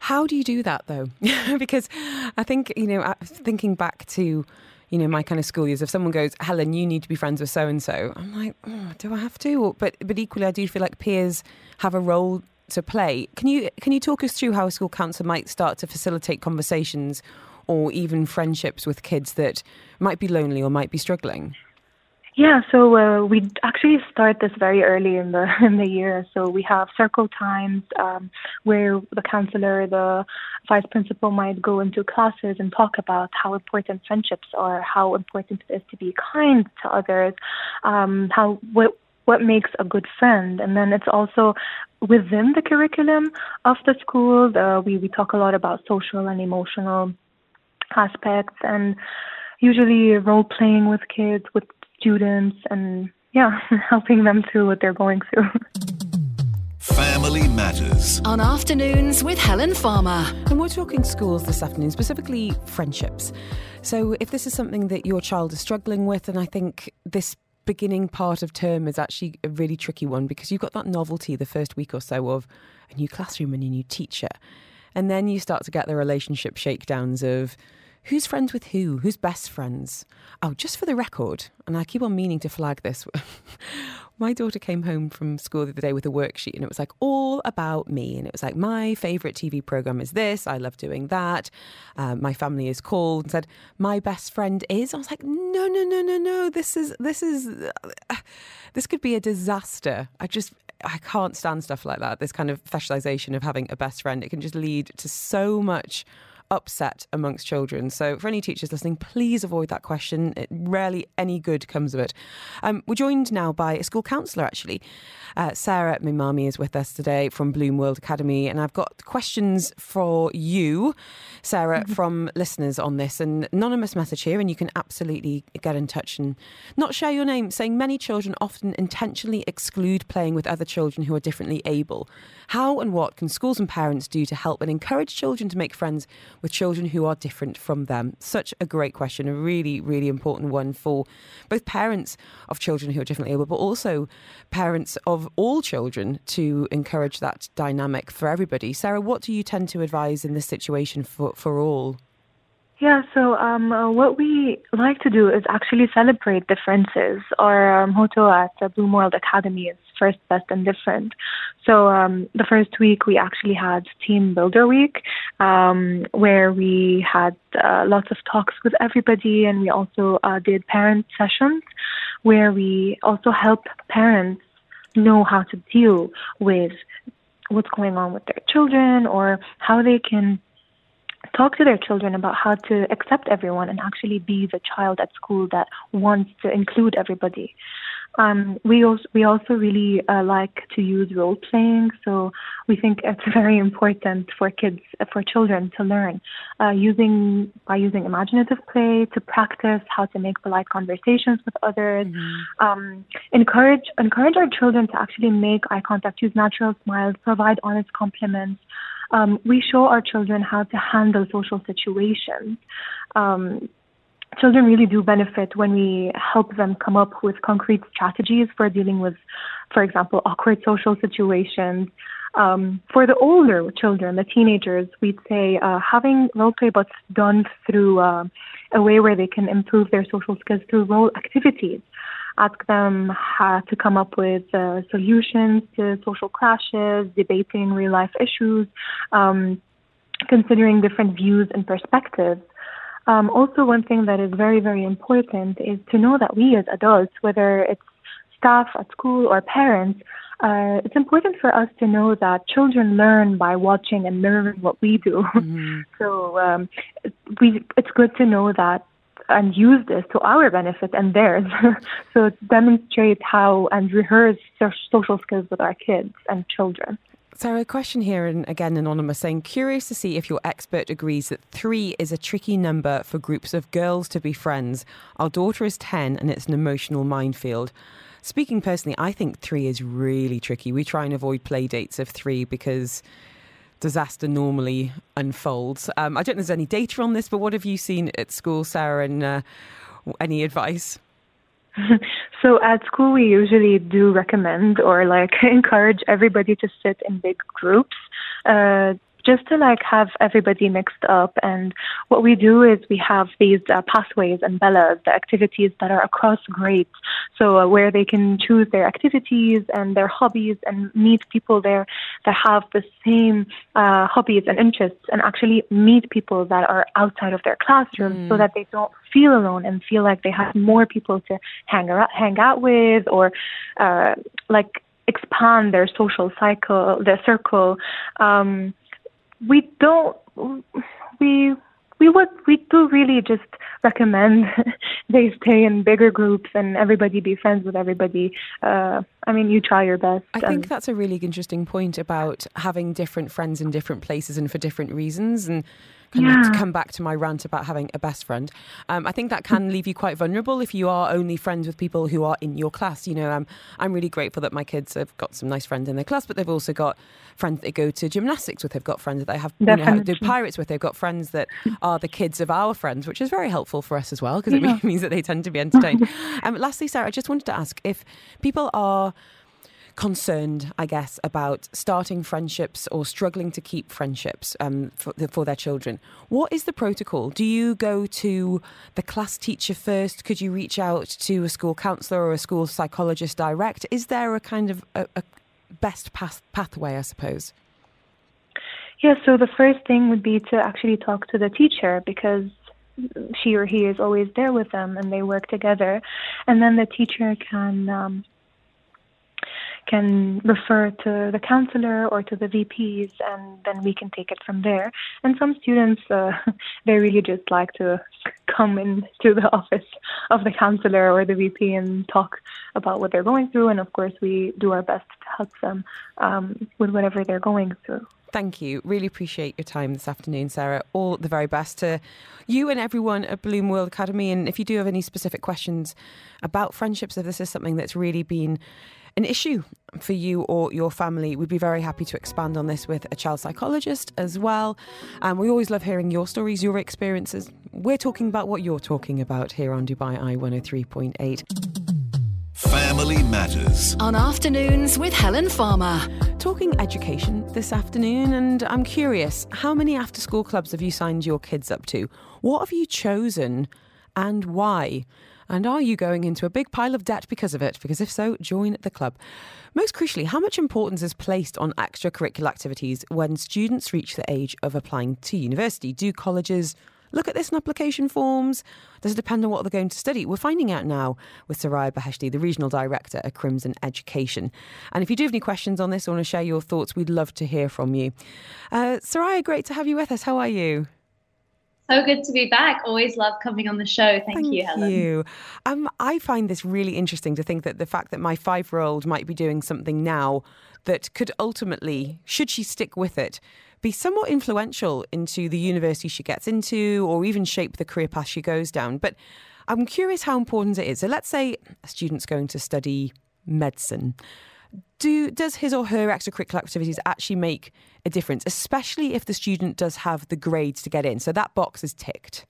How do you do that though? because I think, you know, thinking back to, you know, my kind of school years, if someone goes, Helen, you need to be friends with so and so, I'm like, oh, do I have to? But but equally, I do feel like peers have a role to play. Can you can you talk us through how a school counsellor might start to facilitate conversations or even friendships with kids that might be lonely or might be struggling? Yeah, so uh, we actually start this very early in the in the year. So we have circle times um, where the counselor, the vice principal might go into classes and talk about how important friendships are, how important it is to be kind to others, um, how what what makes a good friend, and then it's also within the curriculum of the school. Uh, we we talk a lot about social and emotional aspects and usually role playing with kids with students and yeah, helping them through what they're going through. Family Matters. On afternoons with Helen Farmer. And we're talking schools this afternoon, specifically friendships. So, if this is something that your child is struggling with, and I think this beginning part of term is actually a really tricky one because you've got that novelty the first week or so of a new classroom and a new teacher. And then you start to get the relationship shakedowns of who's friends with who, who's best friends. Oh, just for the record, and I keep on meaning to flag this. my daughter came home from school the other day with a worksheet and it was like all about me. And it was like, my favourite TV programme is this. I love doing that. Um, my family is called and said, my best friend is. I was like, no, no, no, no, no. This is, this is, uh, this could be a disaster. I just, I can't stand stuff like that. This kind of fetishization of having a best friend. It can just lead to so much upset amongst children. So, for any teachers listening, please avoid that question. It, rarely any good comes of it. Um, we're joined now by a school counsellor, actually. Uh, Sarah Mimami is with us today from Bloom World Academy, and I've got questions for you, Sarah, mm-hmm. from listeners on this. An anonymous message here, and you can absolutely get in touch and not share your name, saying many children often intentionally exclude playing with other children who are differently able. How and what can schools and parents do to help and encourage children to make friends with children who are different from them? Such a great question, a really, really important one for both parents of children who are differently able, but also parents of all children to encourage that dynamic for everybody. Sarah, what do you tend to advise in this situation for, for all? Yeah, so um, uh, what we like to do is actually celebrate differences. Our um, motto at uh, Bloom World Academy is first, best, and different. So um, the first week we actually had Team Builder Week, um, where we had uh, lots of talks with everybody, and we also uh, did parent sessions, where we also help parents know how to deal with what's going on with their children or how they can talk to their children about how to accept everyone and actually be the child at school that wants to include everybody. Um, we also we also really uh, like to use role playing, so we think it's very important for kids for children to learn uh, using by using imaginative play to practice how to make polite conversations with others. Mm-hmm. Um, encourage encourage our children to actually make eye contact, use natural smiles, provide honest compliments um, we show our children how to handle social situations. Um, children really do benefit when we help them come up with concrete strategies for dealing with, for example, awkward social situations. Um, for the older children, the teenagers, we'd say uh, having role play but done through uh, a way where they can improve their social skills through role activities ask them how to come up with uh, solutions to social clashes, debating real life issues, um, considering different views and perspectives. Um, also, one thing that is very, very important is to know that we as adults, whether it's staff at school or parents, uh, it's important for us to know that children learn by watching and mirroring what we do. Mm-hmm. so um, we, it's good to know that and use this to our benefit and theirs. so demonstrate how and rehearse social skills with our kids and children. Sarah, a question here, and again, anonymous, saying, curious to see if your expert agrees that three is a tricky number for groups of girls to be friends. Our daughter is 10 and it's an emotional minefield. Speaking personally, I think three is really tricky. We try and avoid play dates of three because disaster normally unfolds. Um, I don't know if there's any data on this, but what have you seen at school, Sarah, and uh, any advice? so at school, we usually do recommend or like encourage everybody to sit in big groups. Uh, just to like have everybody mixed up. And what we do is we have these uh, pathways and bellas, the activities that are across grades. So uh, where they can choose their activities and their hobbies and meet people there that have the same uh, hobbies and interests and actually meet people that are outside of their classroom mm. so that they don't feel alone and feel like they have more people to hang out, hang out with or uh, like expand their social cycle, their circle. Um, we don't we we would we do really just recommend they stay in bigger groups and everybody be friends with everybody. Uh, I mean, you try your best. I think that's a really interesting point about having different friends in different places and for different reasons. And kind yeah. of to come back to my rant about having a best friend. Um, I think that can leave you quite vulnerable if you are only friends with people who are in your class. You know, um, I'm really grateful that my kids have got some nice friends in their class, but they've also got friends they go to gymnastics with. They've got friends that they have, you know, do pirates with. They've got friends that are the kids of our friends, which is very helpful for us as well because yeah. it means that they tend to be entertained. um, lastly, Sarah, I just wanted to ask if people are concerned, I guess, about starting friendships or struggling to keep friendships um, for, for, their children. What is the protocol? Do you go to the class teacher first? Could you reach out to a school counsellor or a school psychologist direct? Is there a kind of a, a best path, pathway, I suppose? Yeah, so the first thing would be to actually talk to the teacher because she or he is always there with them and they work together. And then the teacher can um, can refer to the counselor or to the VPs, and then we can take it from there. And some students, uh, they really just like to come into the office of the counselor or the VP and talk about what they're going through. And of course, we do our best to help them um, with whatever they're going through. Thank you. Really appreciate your time this afternoon, Sarah. All the very best to you and everyone at Bloom World Academy. And if you do have any specific questions about friendships, if this is something that's really been an issue for you or your family, we'd be very happy to expand on this with a child psychologist as well. And um, we always love hearing your stories, your experiences. We're talking about what you're talking about here on Dubai Eye 103.8. Family Matters. On afternoons with Helen Farmer. Talking education this afternoon, and I'm curious how many after school clubs have you signed your kids up to? What have you chosen and why? And are you going into a big pile of debt because of it? Because if so, join the club. Most crucially, how much importance is placed on extracurricular activities when students reach the age of applying to university? Do colleges look at this in application forms? Does it depend on what they're going to study? We're finding out now with Soraya Beheshti, the regional director at Crimson Education. And if you do have any questions on this or want to share your thoughts, we'd love to hear from you. Uh, Soraya, great to have you with us. How are you? So good to be back. Always love coming on the show. Thank, Thank you, Helen. You. Um, I find this really interesting to think that the fact that my five year old might be doing something now that could ultimately, should she stick with it, be somewhat influential into the university she gets into or even shape the career path she goes down. But I'm curious how important it is. So let's say a student's going to study medicine do does his or her extracurricular activities actually make a difference, especially if the student does have the grades to get in? So that box is ticked.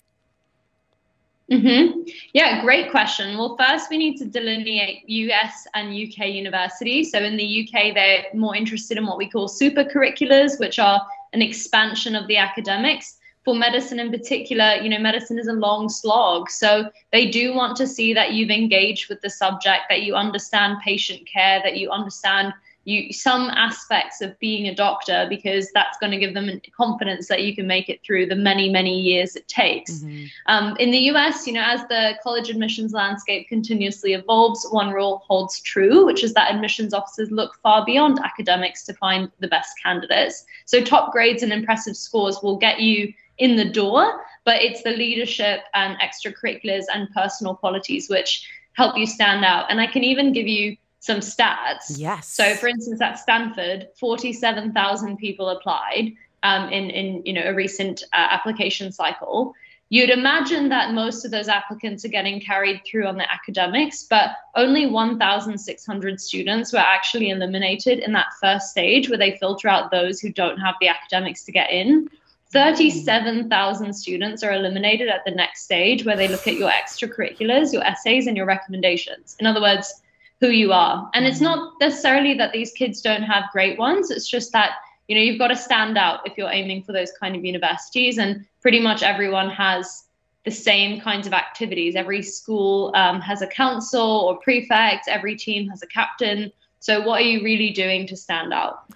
Mm-hmm. Yeah, great question. Well, first we need to delineate US and UK universities. So in the UK, they're more interested in what we call super curriculars, which are an expansion of the academics for medicine in particular, you know, medicine is a long slog. So they do want to see that you've engaged with the subject, that you understand patient care, that you understand you some aspects of being a doctor because that's going to give them confidence that you can make it through the many many years it takes mm-hmm. um, in the us you know as the college admissions landscape continuously evolves one rule holds true which is that admissions officers look far beyond academics to find the best candidates so top grades and impressive scores will get you in the door, but it's the leadership and extracurriculars and personal qualities which help you stand out. And I can even give you some stats. Yes. So, for instance, at Stanford, 47,000 people applied um, in, in you know a recent uh, application cycle. You'd imagine that most of those applicants are getting carried through on the academics, but only 1,600 students were actually eliminated in that first stage where they filter out those who don't have the academics to get in. 37,000 students are eliminated at the next stage where they look at your extracurriculars, your essays, and your recommendations. In other words, who you are. And it's not necessarily that these kids don't have great ones, it's just that you know you've got to stand out if you're aiming for those kind of universities. And pretty much everyone has the same kinds of activities. Every school um, has a council or prefect. Every team has a captain. So what are you really doing to stand out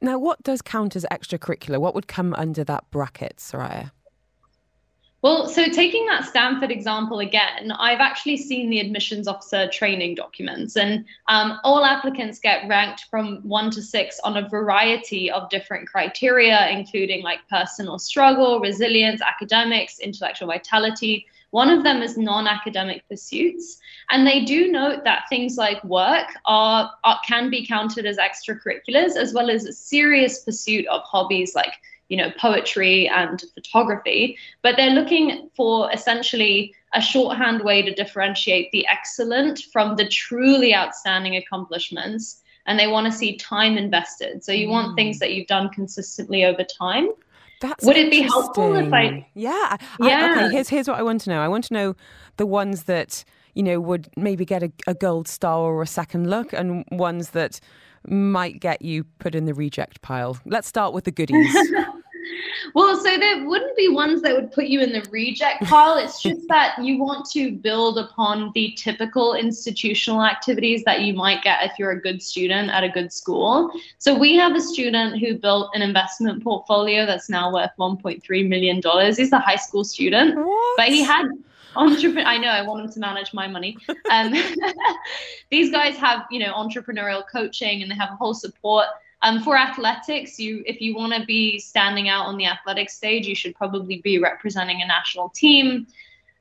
now, what does count as extracurricular? What would come under that bracket, Soraya? Well, so taking that Stanford example again, I've actually seen the admissions officer training documents, and um, all applicants get ranked from one to six on a variety of different criteria, including like personal struggle, resilience, academics, intellectual vitality. One of them is non academic pursuits. And they do note that things like work are, are, can be counted as extracurriculars, as well as a serious pursuit of hobbies like you know poetry and photography. But they're looking for essentially a shorthand way to differentiate the excellent from the truly outstanding accomplishments. And they want to see time invested. So you mm. want things that you've done consistently over time. That's Would it be helpful if I? Yeah. Yeah. I, okay. Here's here's what I want to know. I want to know the ones that you know would maybe get a, a gold star or a second look, and ones that might get you put in the reject pile. Let's start with the goodies. well, so there wouldn't be ones that would put you in the reject pile. It's just that you want to build upon the typical institutional activities that you might get if you're a good student at a good school. So we have a student who built an investment portfolio that's now worth $1.3 million. He's a high school student, what? but he had entrepreneur i know i want them to manage my money um, these guys have you know entrepreneurial coaching and they have a whole support um, for athletics, you if you want to be standing out on the athletic stage, you should probably be representing a national team.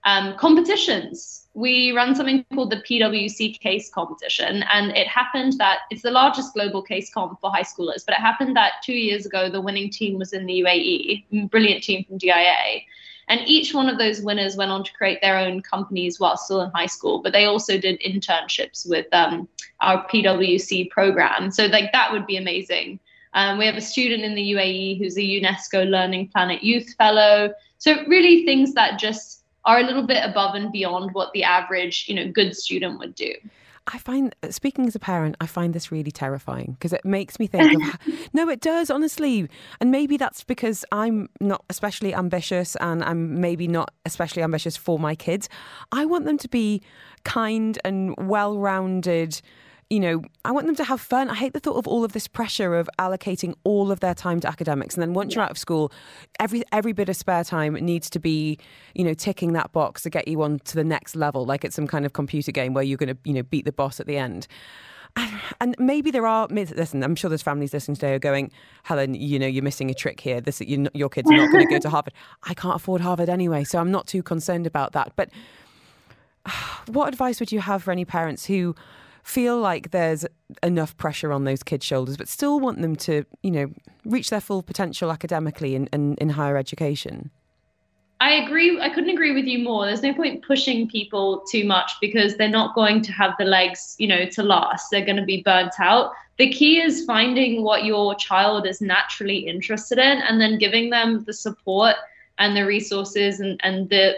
Um, competitions. We run something called the PwC case competition, and it happened that it's the largest global case comp for high schoolers. But it happened that two years ago, the winning team was in the UAE, brilliant team from DIA. And each one of those winners went on to create their own companies while still in high school, but they also did internships with um, our PwC program. So, like, that would be amazing. Um, we have a student in the UAE who's a UNESCO Learning Planet Youth Fellow. So, really, things that just are a little bit above and beyond what the average, you know, good student would do. I find, uh, speaking as a parent, I find this really terrifying because it makes me think of, no, it does, honestly. And maybe that's because I'm not especially ambitious and I'm maybe not especially ambitious for my kids. I want them to be kind and well rounded you know, I want them to have fun. I hate the thought of all of this pressure of allocating all of their time to academics. And then once yeah. you're out of school, every every bit of spare time needs to be, you know, ticking that box to get you on to the next level, like it's some kind of computer game where you're going to, you know, beat the boss at the end. And maybe there are. Listen, I'm sure there's families listening today who are going, Helen, you know, you're missing a trick here. This, you, your kids are not going to go to Harvard. I can't afford Harvard anyway, so I'm not too concerned about that. But what advice would you have for any parents who feel like there's enough pressure on those kids' shoulders, but still want them to, you know, reach their full potential academically in, in, in higher education? I agree. I couldn't agree with you more. There's no point pushing people too much because they're not going to have the legs, you know, to last. They're going to be burnt out. The key is finding what your child is naturally interested in and then giving them the support and the resources and, and the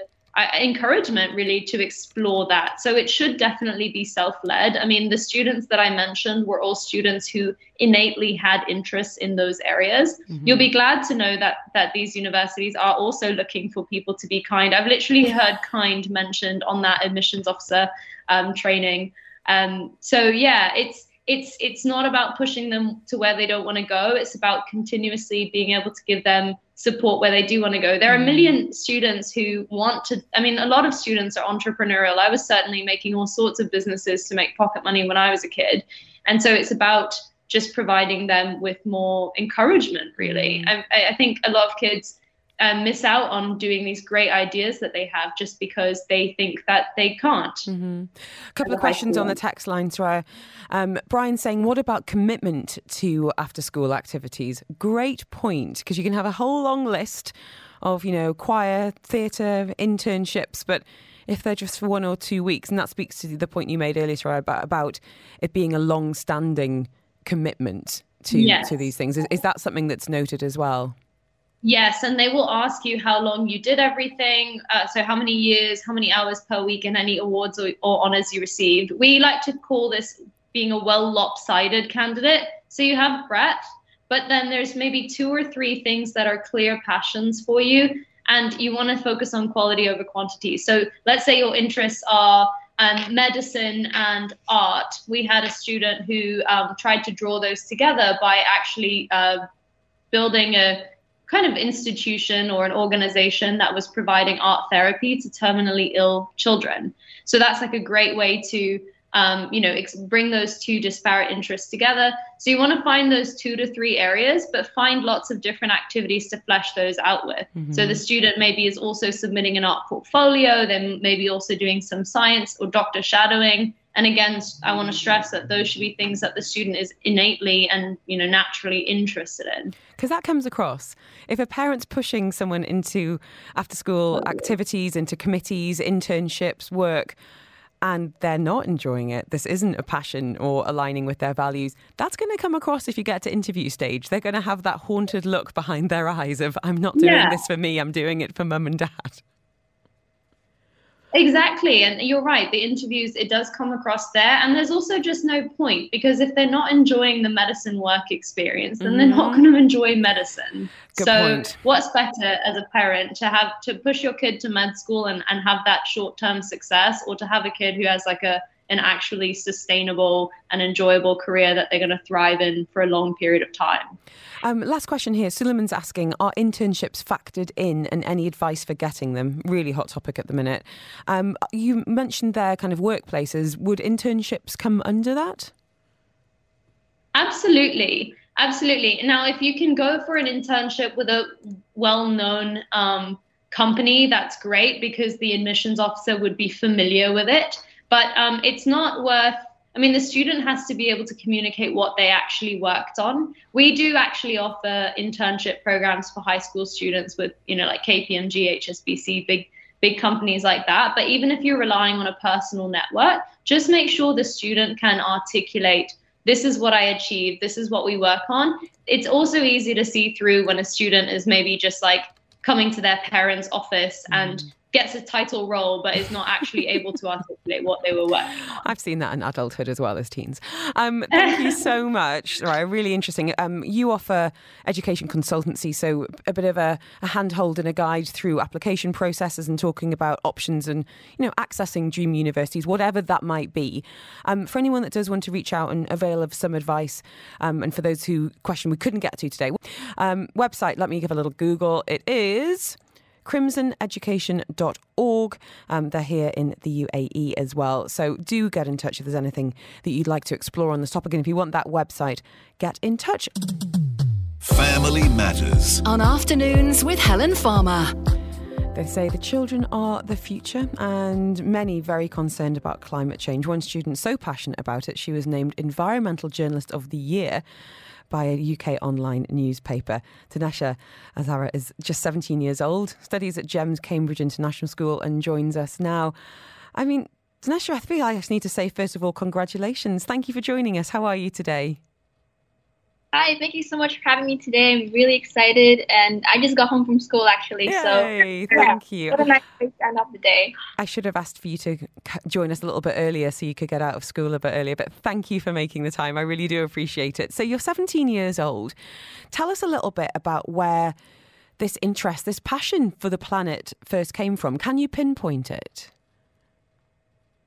encouragement really to explore that. So it should definitely be self led. I mean, the students that I mentioned were all students who innately had interests in those areas. Mm-hmm. You'll be glad to know that that these universities are also looking for people to be kind. I've literally heard kind mentioned on that admissions officer um, training. Um, so yeah, it's it's it's not about pushing them to where they don't want to go. It's about continuously being able to give them support where they do want to go. There are a mm. million students who want to, I mean, a lot of students are entrepreneurial. I was certainly making all sorts of businesses to make pocket money when I was a kid. And so it's about just providing them with more encouragement, really. Mm. I, I think a lot of kids um, miss out on doing these great ideas that they have just because they think that they can't. Mm-hmm. A couple of questions on the text line, Soraya. Um, Brian saying, what about commitment to after school activities? Great point, because you can have a whole long list of, you know, choir, theatre, internships, but if they're just for one or two weeks, and that speaks to the point you made earlier, Sarah, about, about it being a long standing commitment to, yes. to these things. Is, is that something that's noted as well? Yes, and they will ask you how long you did everything. Uh, so, how many years, how many hours per week, and any awards or, or honors you received. We like to call this being a well lopsided candidate. So, you have breadth, but then there's maybe two or three things that are clear passions for you, and you want to focus on quality over quantity. So, let's say your interests are um, medicine and art. We had a student who um, tried to draw those together by actually uh, building a kind of institution or an organization that was providing art therapy to terminally ill children. So that's like a great way to um, you know, ex- bring those two disparate interests together. So you want to find those two to three areas, but find lots of different activities to flesh those out with. Mm-hmm. So the student maybe is also submitting an art portfolio, then maybe also doing some science or doctor shadowing. And again, I want to stress that those should be things that the student is innately and you know naturally interested in. Because that comes across. If a parent's pushing someone into after school activities, into committees, internships, work, and they're not enjoying it, this isn't a passion or aligning with their values, that's going to come across if you get to interview stage. They're going to have that haunted look behind their eyes of, I'm not doing yeah. this for me, I'm doing it for mum and dad. Exactly. And you're right. The interviews, it does come across there. And there's also just no point because if they're not enjoying the medicine work experience, then mm-hmm. they're not mm-hmm. going to enjoy medicine. Good so point. what's better as a parent to have to push your kid to med school and, and have that short term success or to have a kid who has like a an actually sustainable and enjoyable career that they're going to thrive in for a long period of time. Um, last question here. Suleiman's asking Are internships factored in and any advice for getting them? Really hot topic at the minute. Um, you mentioned their kind of workplaces. Would internships come under that? Absolutely. Absolutely. Now, if you can go for an internship with a well known um, company, that's great because the admissions officer would be familiar with it. But um, it's not worth I mean, the student has to be able to communicate what they actually worked on. We do actually offer internship programs for high school students with, you know, like KPMG, HSBC, big big companies like that. But even if you're relying on a personal network, just make sure the student can articulate this is what I achieved, this is what we work on. It's also easy to see through when a student is maybe just like coming to their parents' office and mm gets a title role but is not actually able to articulate what they were working on. I've seen that in adulthood as well as teens. Um, thank you so much. Right, really interesting. Um, you offer education consultancy, so a bit of a, a handhold and a guide through application processes and talking about options and you know accessing dream universities, whatever that might be. Um, for anyone that does want to reach out and avail of some advice, um, and for those who question we couldn't get to today, um, website. Let me give a little Google. It is crimsoneducation.org. Um, they're here in the UAE as well. So do get in touch if there's anything that you'd like to explore on this topic. And if you want that website, get in touch. Family Matters. On afternoons with Helen Farmer. They say the children are the future, and many very concerned about climate change. One student so passionate about it, she was named Environmental Journalist of the Year by a UK online newspaper. Tanesha Azara is just 17 years old, studies at GEMS Cambridge International School, and joins us now. I mean, Tanesha, I I just need to say, first of all, congratulations. Thank you for joining us. How are you today? Hi, thank you so much for having me today. I'm really excited, and I just got home from school actually. Yay, so thank you. What a nice way to end off the day. I should have asked for you to join us a little bit earlier so you could get out of school a bit earlier. But thank you for making the time. I really do appreciate it. So you're 17 years old. Tell us a little bit about where this interest, this passion for the planet first came from. Can you pinpoint it?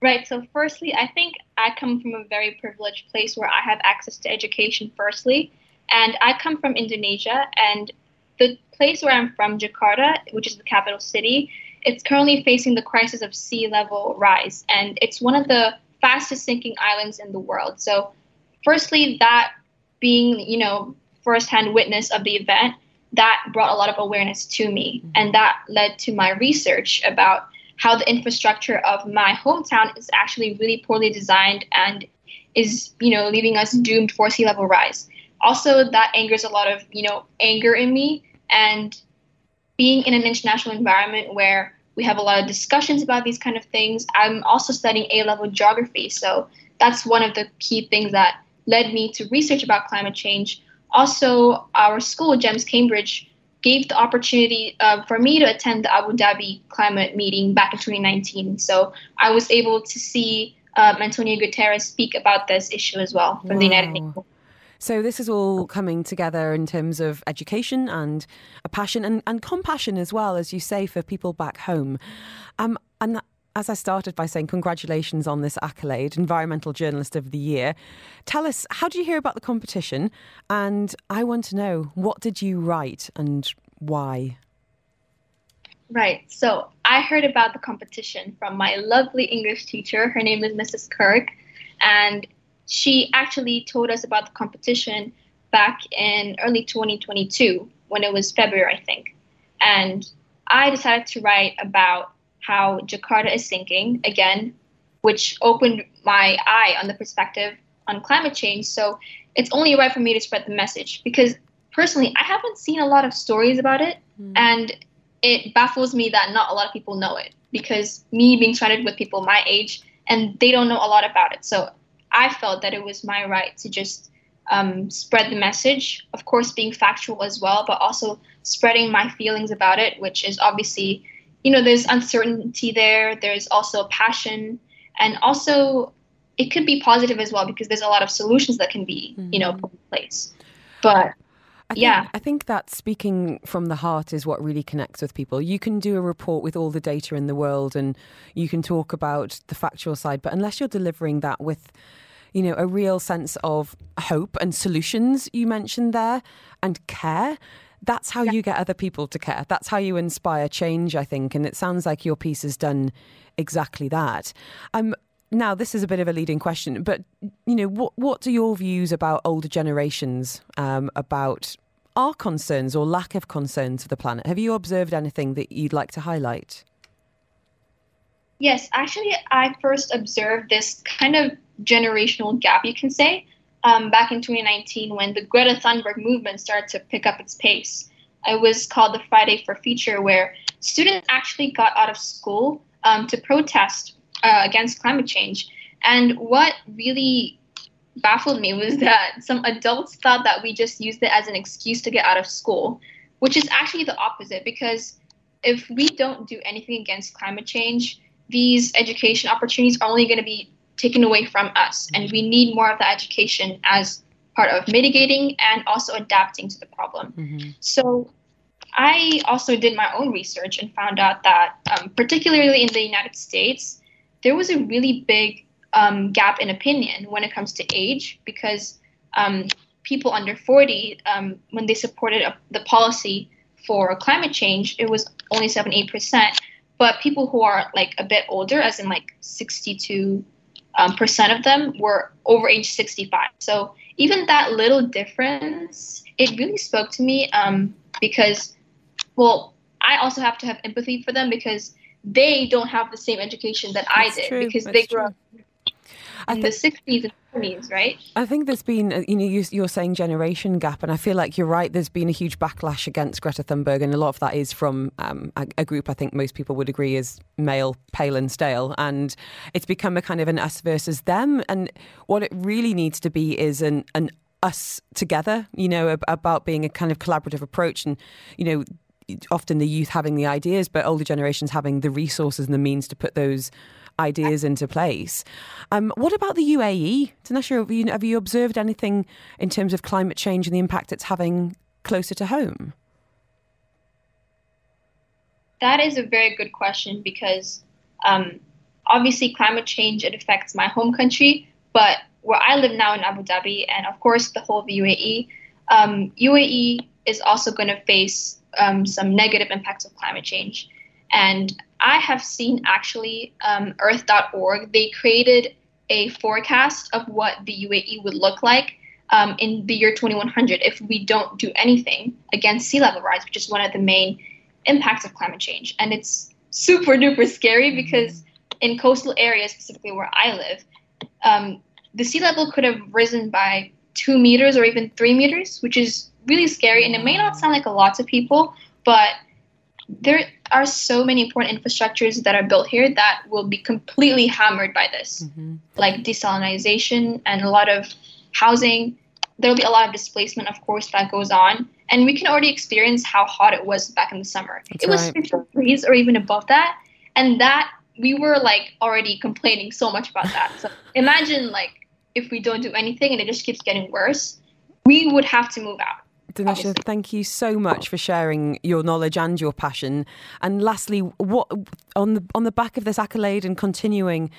Right. So, firstly, I think I come from a very privileged place where I have access to education, firstly. And I come from Indonesia, and the place where I'm from, Jakarta, which is the capital city, it's currently facing the crisis of sea level rise. And it's one of the fastest sinking islands in the world. So, firstly, that being, you know, firsthand witness of the event, that brought a lot of awareness to me. Mm-hmm. And that led to my research about how the infrastructure of my hometown is actually really poorly designed and is, you know, leaving us doomed for sea level rise. Also, that angers a lot of, you know, anger in me and being in an international environment where we have a lot of discussions about these kind of things. I'm also studying A level geography, so that's one of the key things that led me to research about climate change. Also, our school, GEMS Cambridge, gave the opportunity uh, for me to attend the Abu Dhabi climate meeting back in 2019. So I was able to see um, Antonio Guterres speak about this issue as well from wow. the United Nations. So this is all coming together in terms of education and a passion and, and compassion as well, as you say, for people back home. Um, and as I started by saying, congratulations on this accolade, Environmental Journalist of the Year. Tell us, how did you hear about the competition? And I want to know, what did you write and why? Right. So I heard about the competition from my lovely English teacher. Her name is Mrs. Kirk. And she actually told us about the competition back in early 2022 when it was February, I think. And I decided to write about how Jakarta is sinking again, which opened my eye on the perspective on climate change. So it's only right for me to spread the message because personally, I haven't seen a lot of stories about it. Mm. And it baffles me that not a lot of people know it because me being surrounded with people my age and they don't know a lot about it. So I felt that it was my right to just um, spread the message, of course, being factual as well, but also spreading my feelings about it, which is obviously you know, there's uncertainty there. There's also passion, and also it could be positive as well because there's a lot of solutions that can be, mm-hmm. you know, put in place. But I think, yeah. I think that speaking from the heart is what really connects with people. You can do a report with all the data in the world and you can talk about the factual side, but unless you're delivering that with, you know, a real sense of hope and solutions you mentioned there and care, that's how yeah. you get other people to care. That's how you inspire change, I think. And it sounds like your piece has done exactly that. Um, now, this is a bit of a leading question, but you know, what what are your views about older generations um, about our concerns or lack of concerns for the planet? Have you observed anything that you'd like to highlight? Yes, actually, I first observed this kind of generational gap, you can say, um, back in 2019 when the Greta Thunberg movement started to pick up its pace. It was called the Friday for Future, where students actually got out of school um, to protest uh, against climate change. And what really baffled me was that some adults thought that we just used it as an excuse to get out of school, which is actually the opposite because if we don't do anything against climate change, these education opportunities are only going to be taken away from us. And we need more of that education as part of mitigating and also adapting to the problem. Mm-hmm. So I also did my own research and found out that, um, particularly in the United States, there was a really big um, gap in opinion when it comes to age because um, people under 40, um, when they supported a, the policy for climate change, it was only 7 8%. But people who are like a bit older, as in like 62 um, percent of them were over age 65. So even that little difference, it really spoke to me um, because, well, I also have to have empathy for them because they don't have the same education that That's I did true. because That's they grew up in th- the 60s and 70s, right? I think there's been, uh, you know, you, are saying generation gap, and I feel like you're right. There's been a huge backlash against Greta Thunberg, and a lot of that is from um, a, a, group I think most people would agree is male, pale, and stale. And it's become a kind of an us versus them. And what it really needs to be is an, an us together, you know, about being a kind of collaborative approach and, you know, often the youth having the ideas, but older generations having the resources and the means to put those ideas into place. Um, what about the UAE? Tanesha, have you, have you observed anything in terms of climate change and the impact it's having closer to home? That is a very good question because um, obviously climate change it affects my home country, but where I live now in Abu Dhabi and of course the whole of UAE, um, UAE is also going to face um, some negative impacts of climate change. And I have seen actually um, Earth.org, they created a forecast of what the UAE would look like um, in the year 2100 if we don't do anything against sea level rise, which is one of the main impacts of climate change. And it's super duper scary because in coastal areas, specifically where I live, um, the sea level could have risen by two meters or even three meters, which is really scary. And it may not sound like a lot to people, but there are so many important infrastructures that are built here that will be completely hammered by this, mm-hmm. like desalination and a lot of housing. There will be a lot of displacement, of course, that goes on. and we can already experience how hot it was back in the summer. That's it was right. 50 degrees or even above that, and that we were like already complaining so much about that. So imagine like if we don't do anything and it just keeps getting worse, we would have to move out. Dinesha, thank you so much for sharing your knowledge and your passion. And lastly, what on the on the back of this accolade and continuing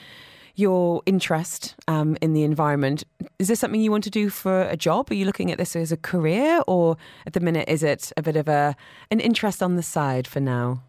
your interest um, in the environment, is this something you want to do for a job? Are you looking at this as a career, or at the minute is it a bit of a an interest on the side for now?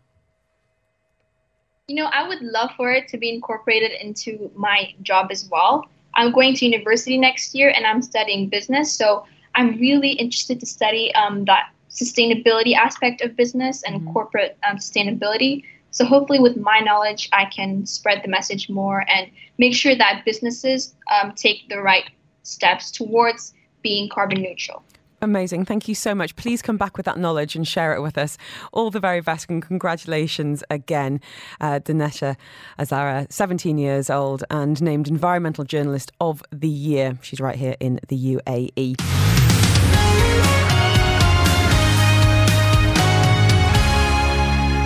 You know, I would love for it to be incorporated into my job as well. I'm going to university next year and I'm studying business. So I'm really interested to study um, that sustainability aspect of business and corporate um, sustainability. So hopefully, with my knowledge, I can spread the message more and make sure that businesses um, take the right steps towards being carbon neutral. Amazing. Thank you so much. Please come back with that knowledge and share it with us. All the very best and congratulations again, uh, Dinesha Azara, 17 years old and named Environmental Journalist of the Year. She's right here in the UAE.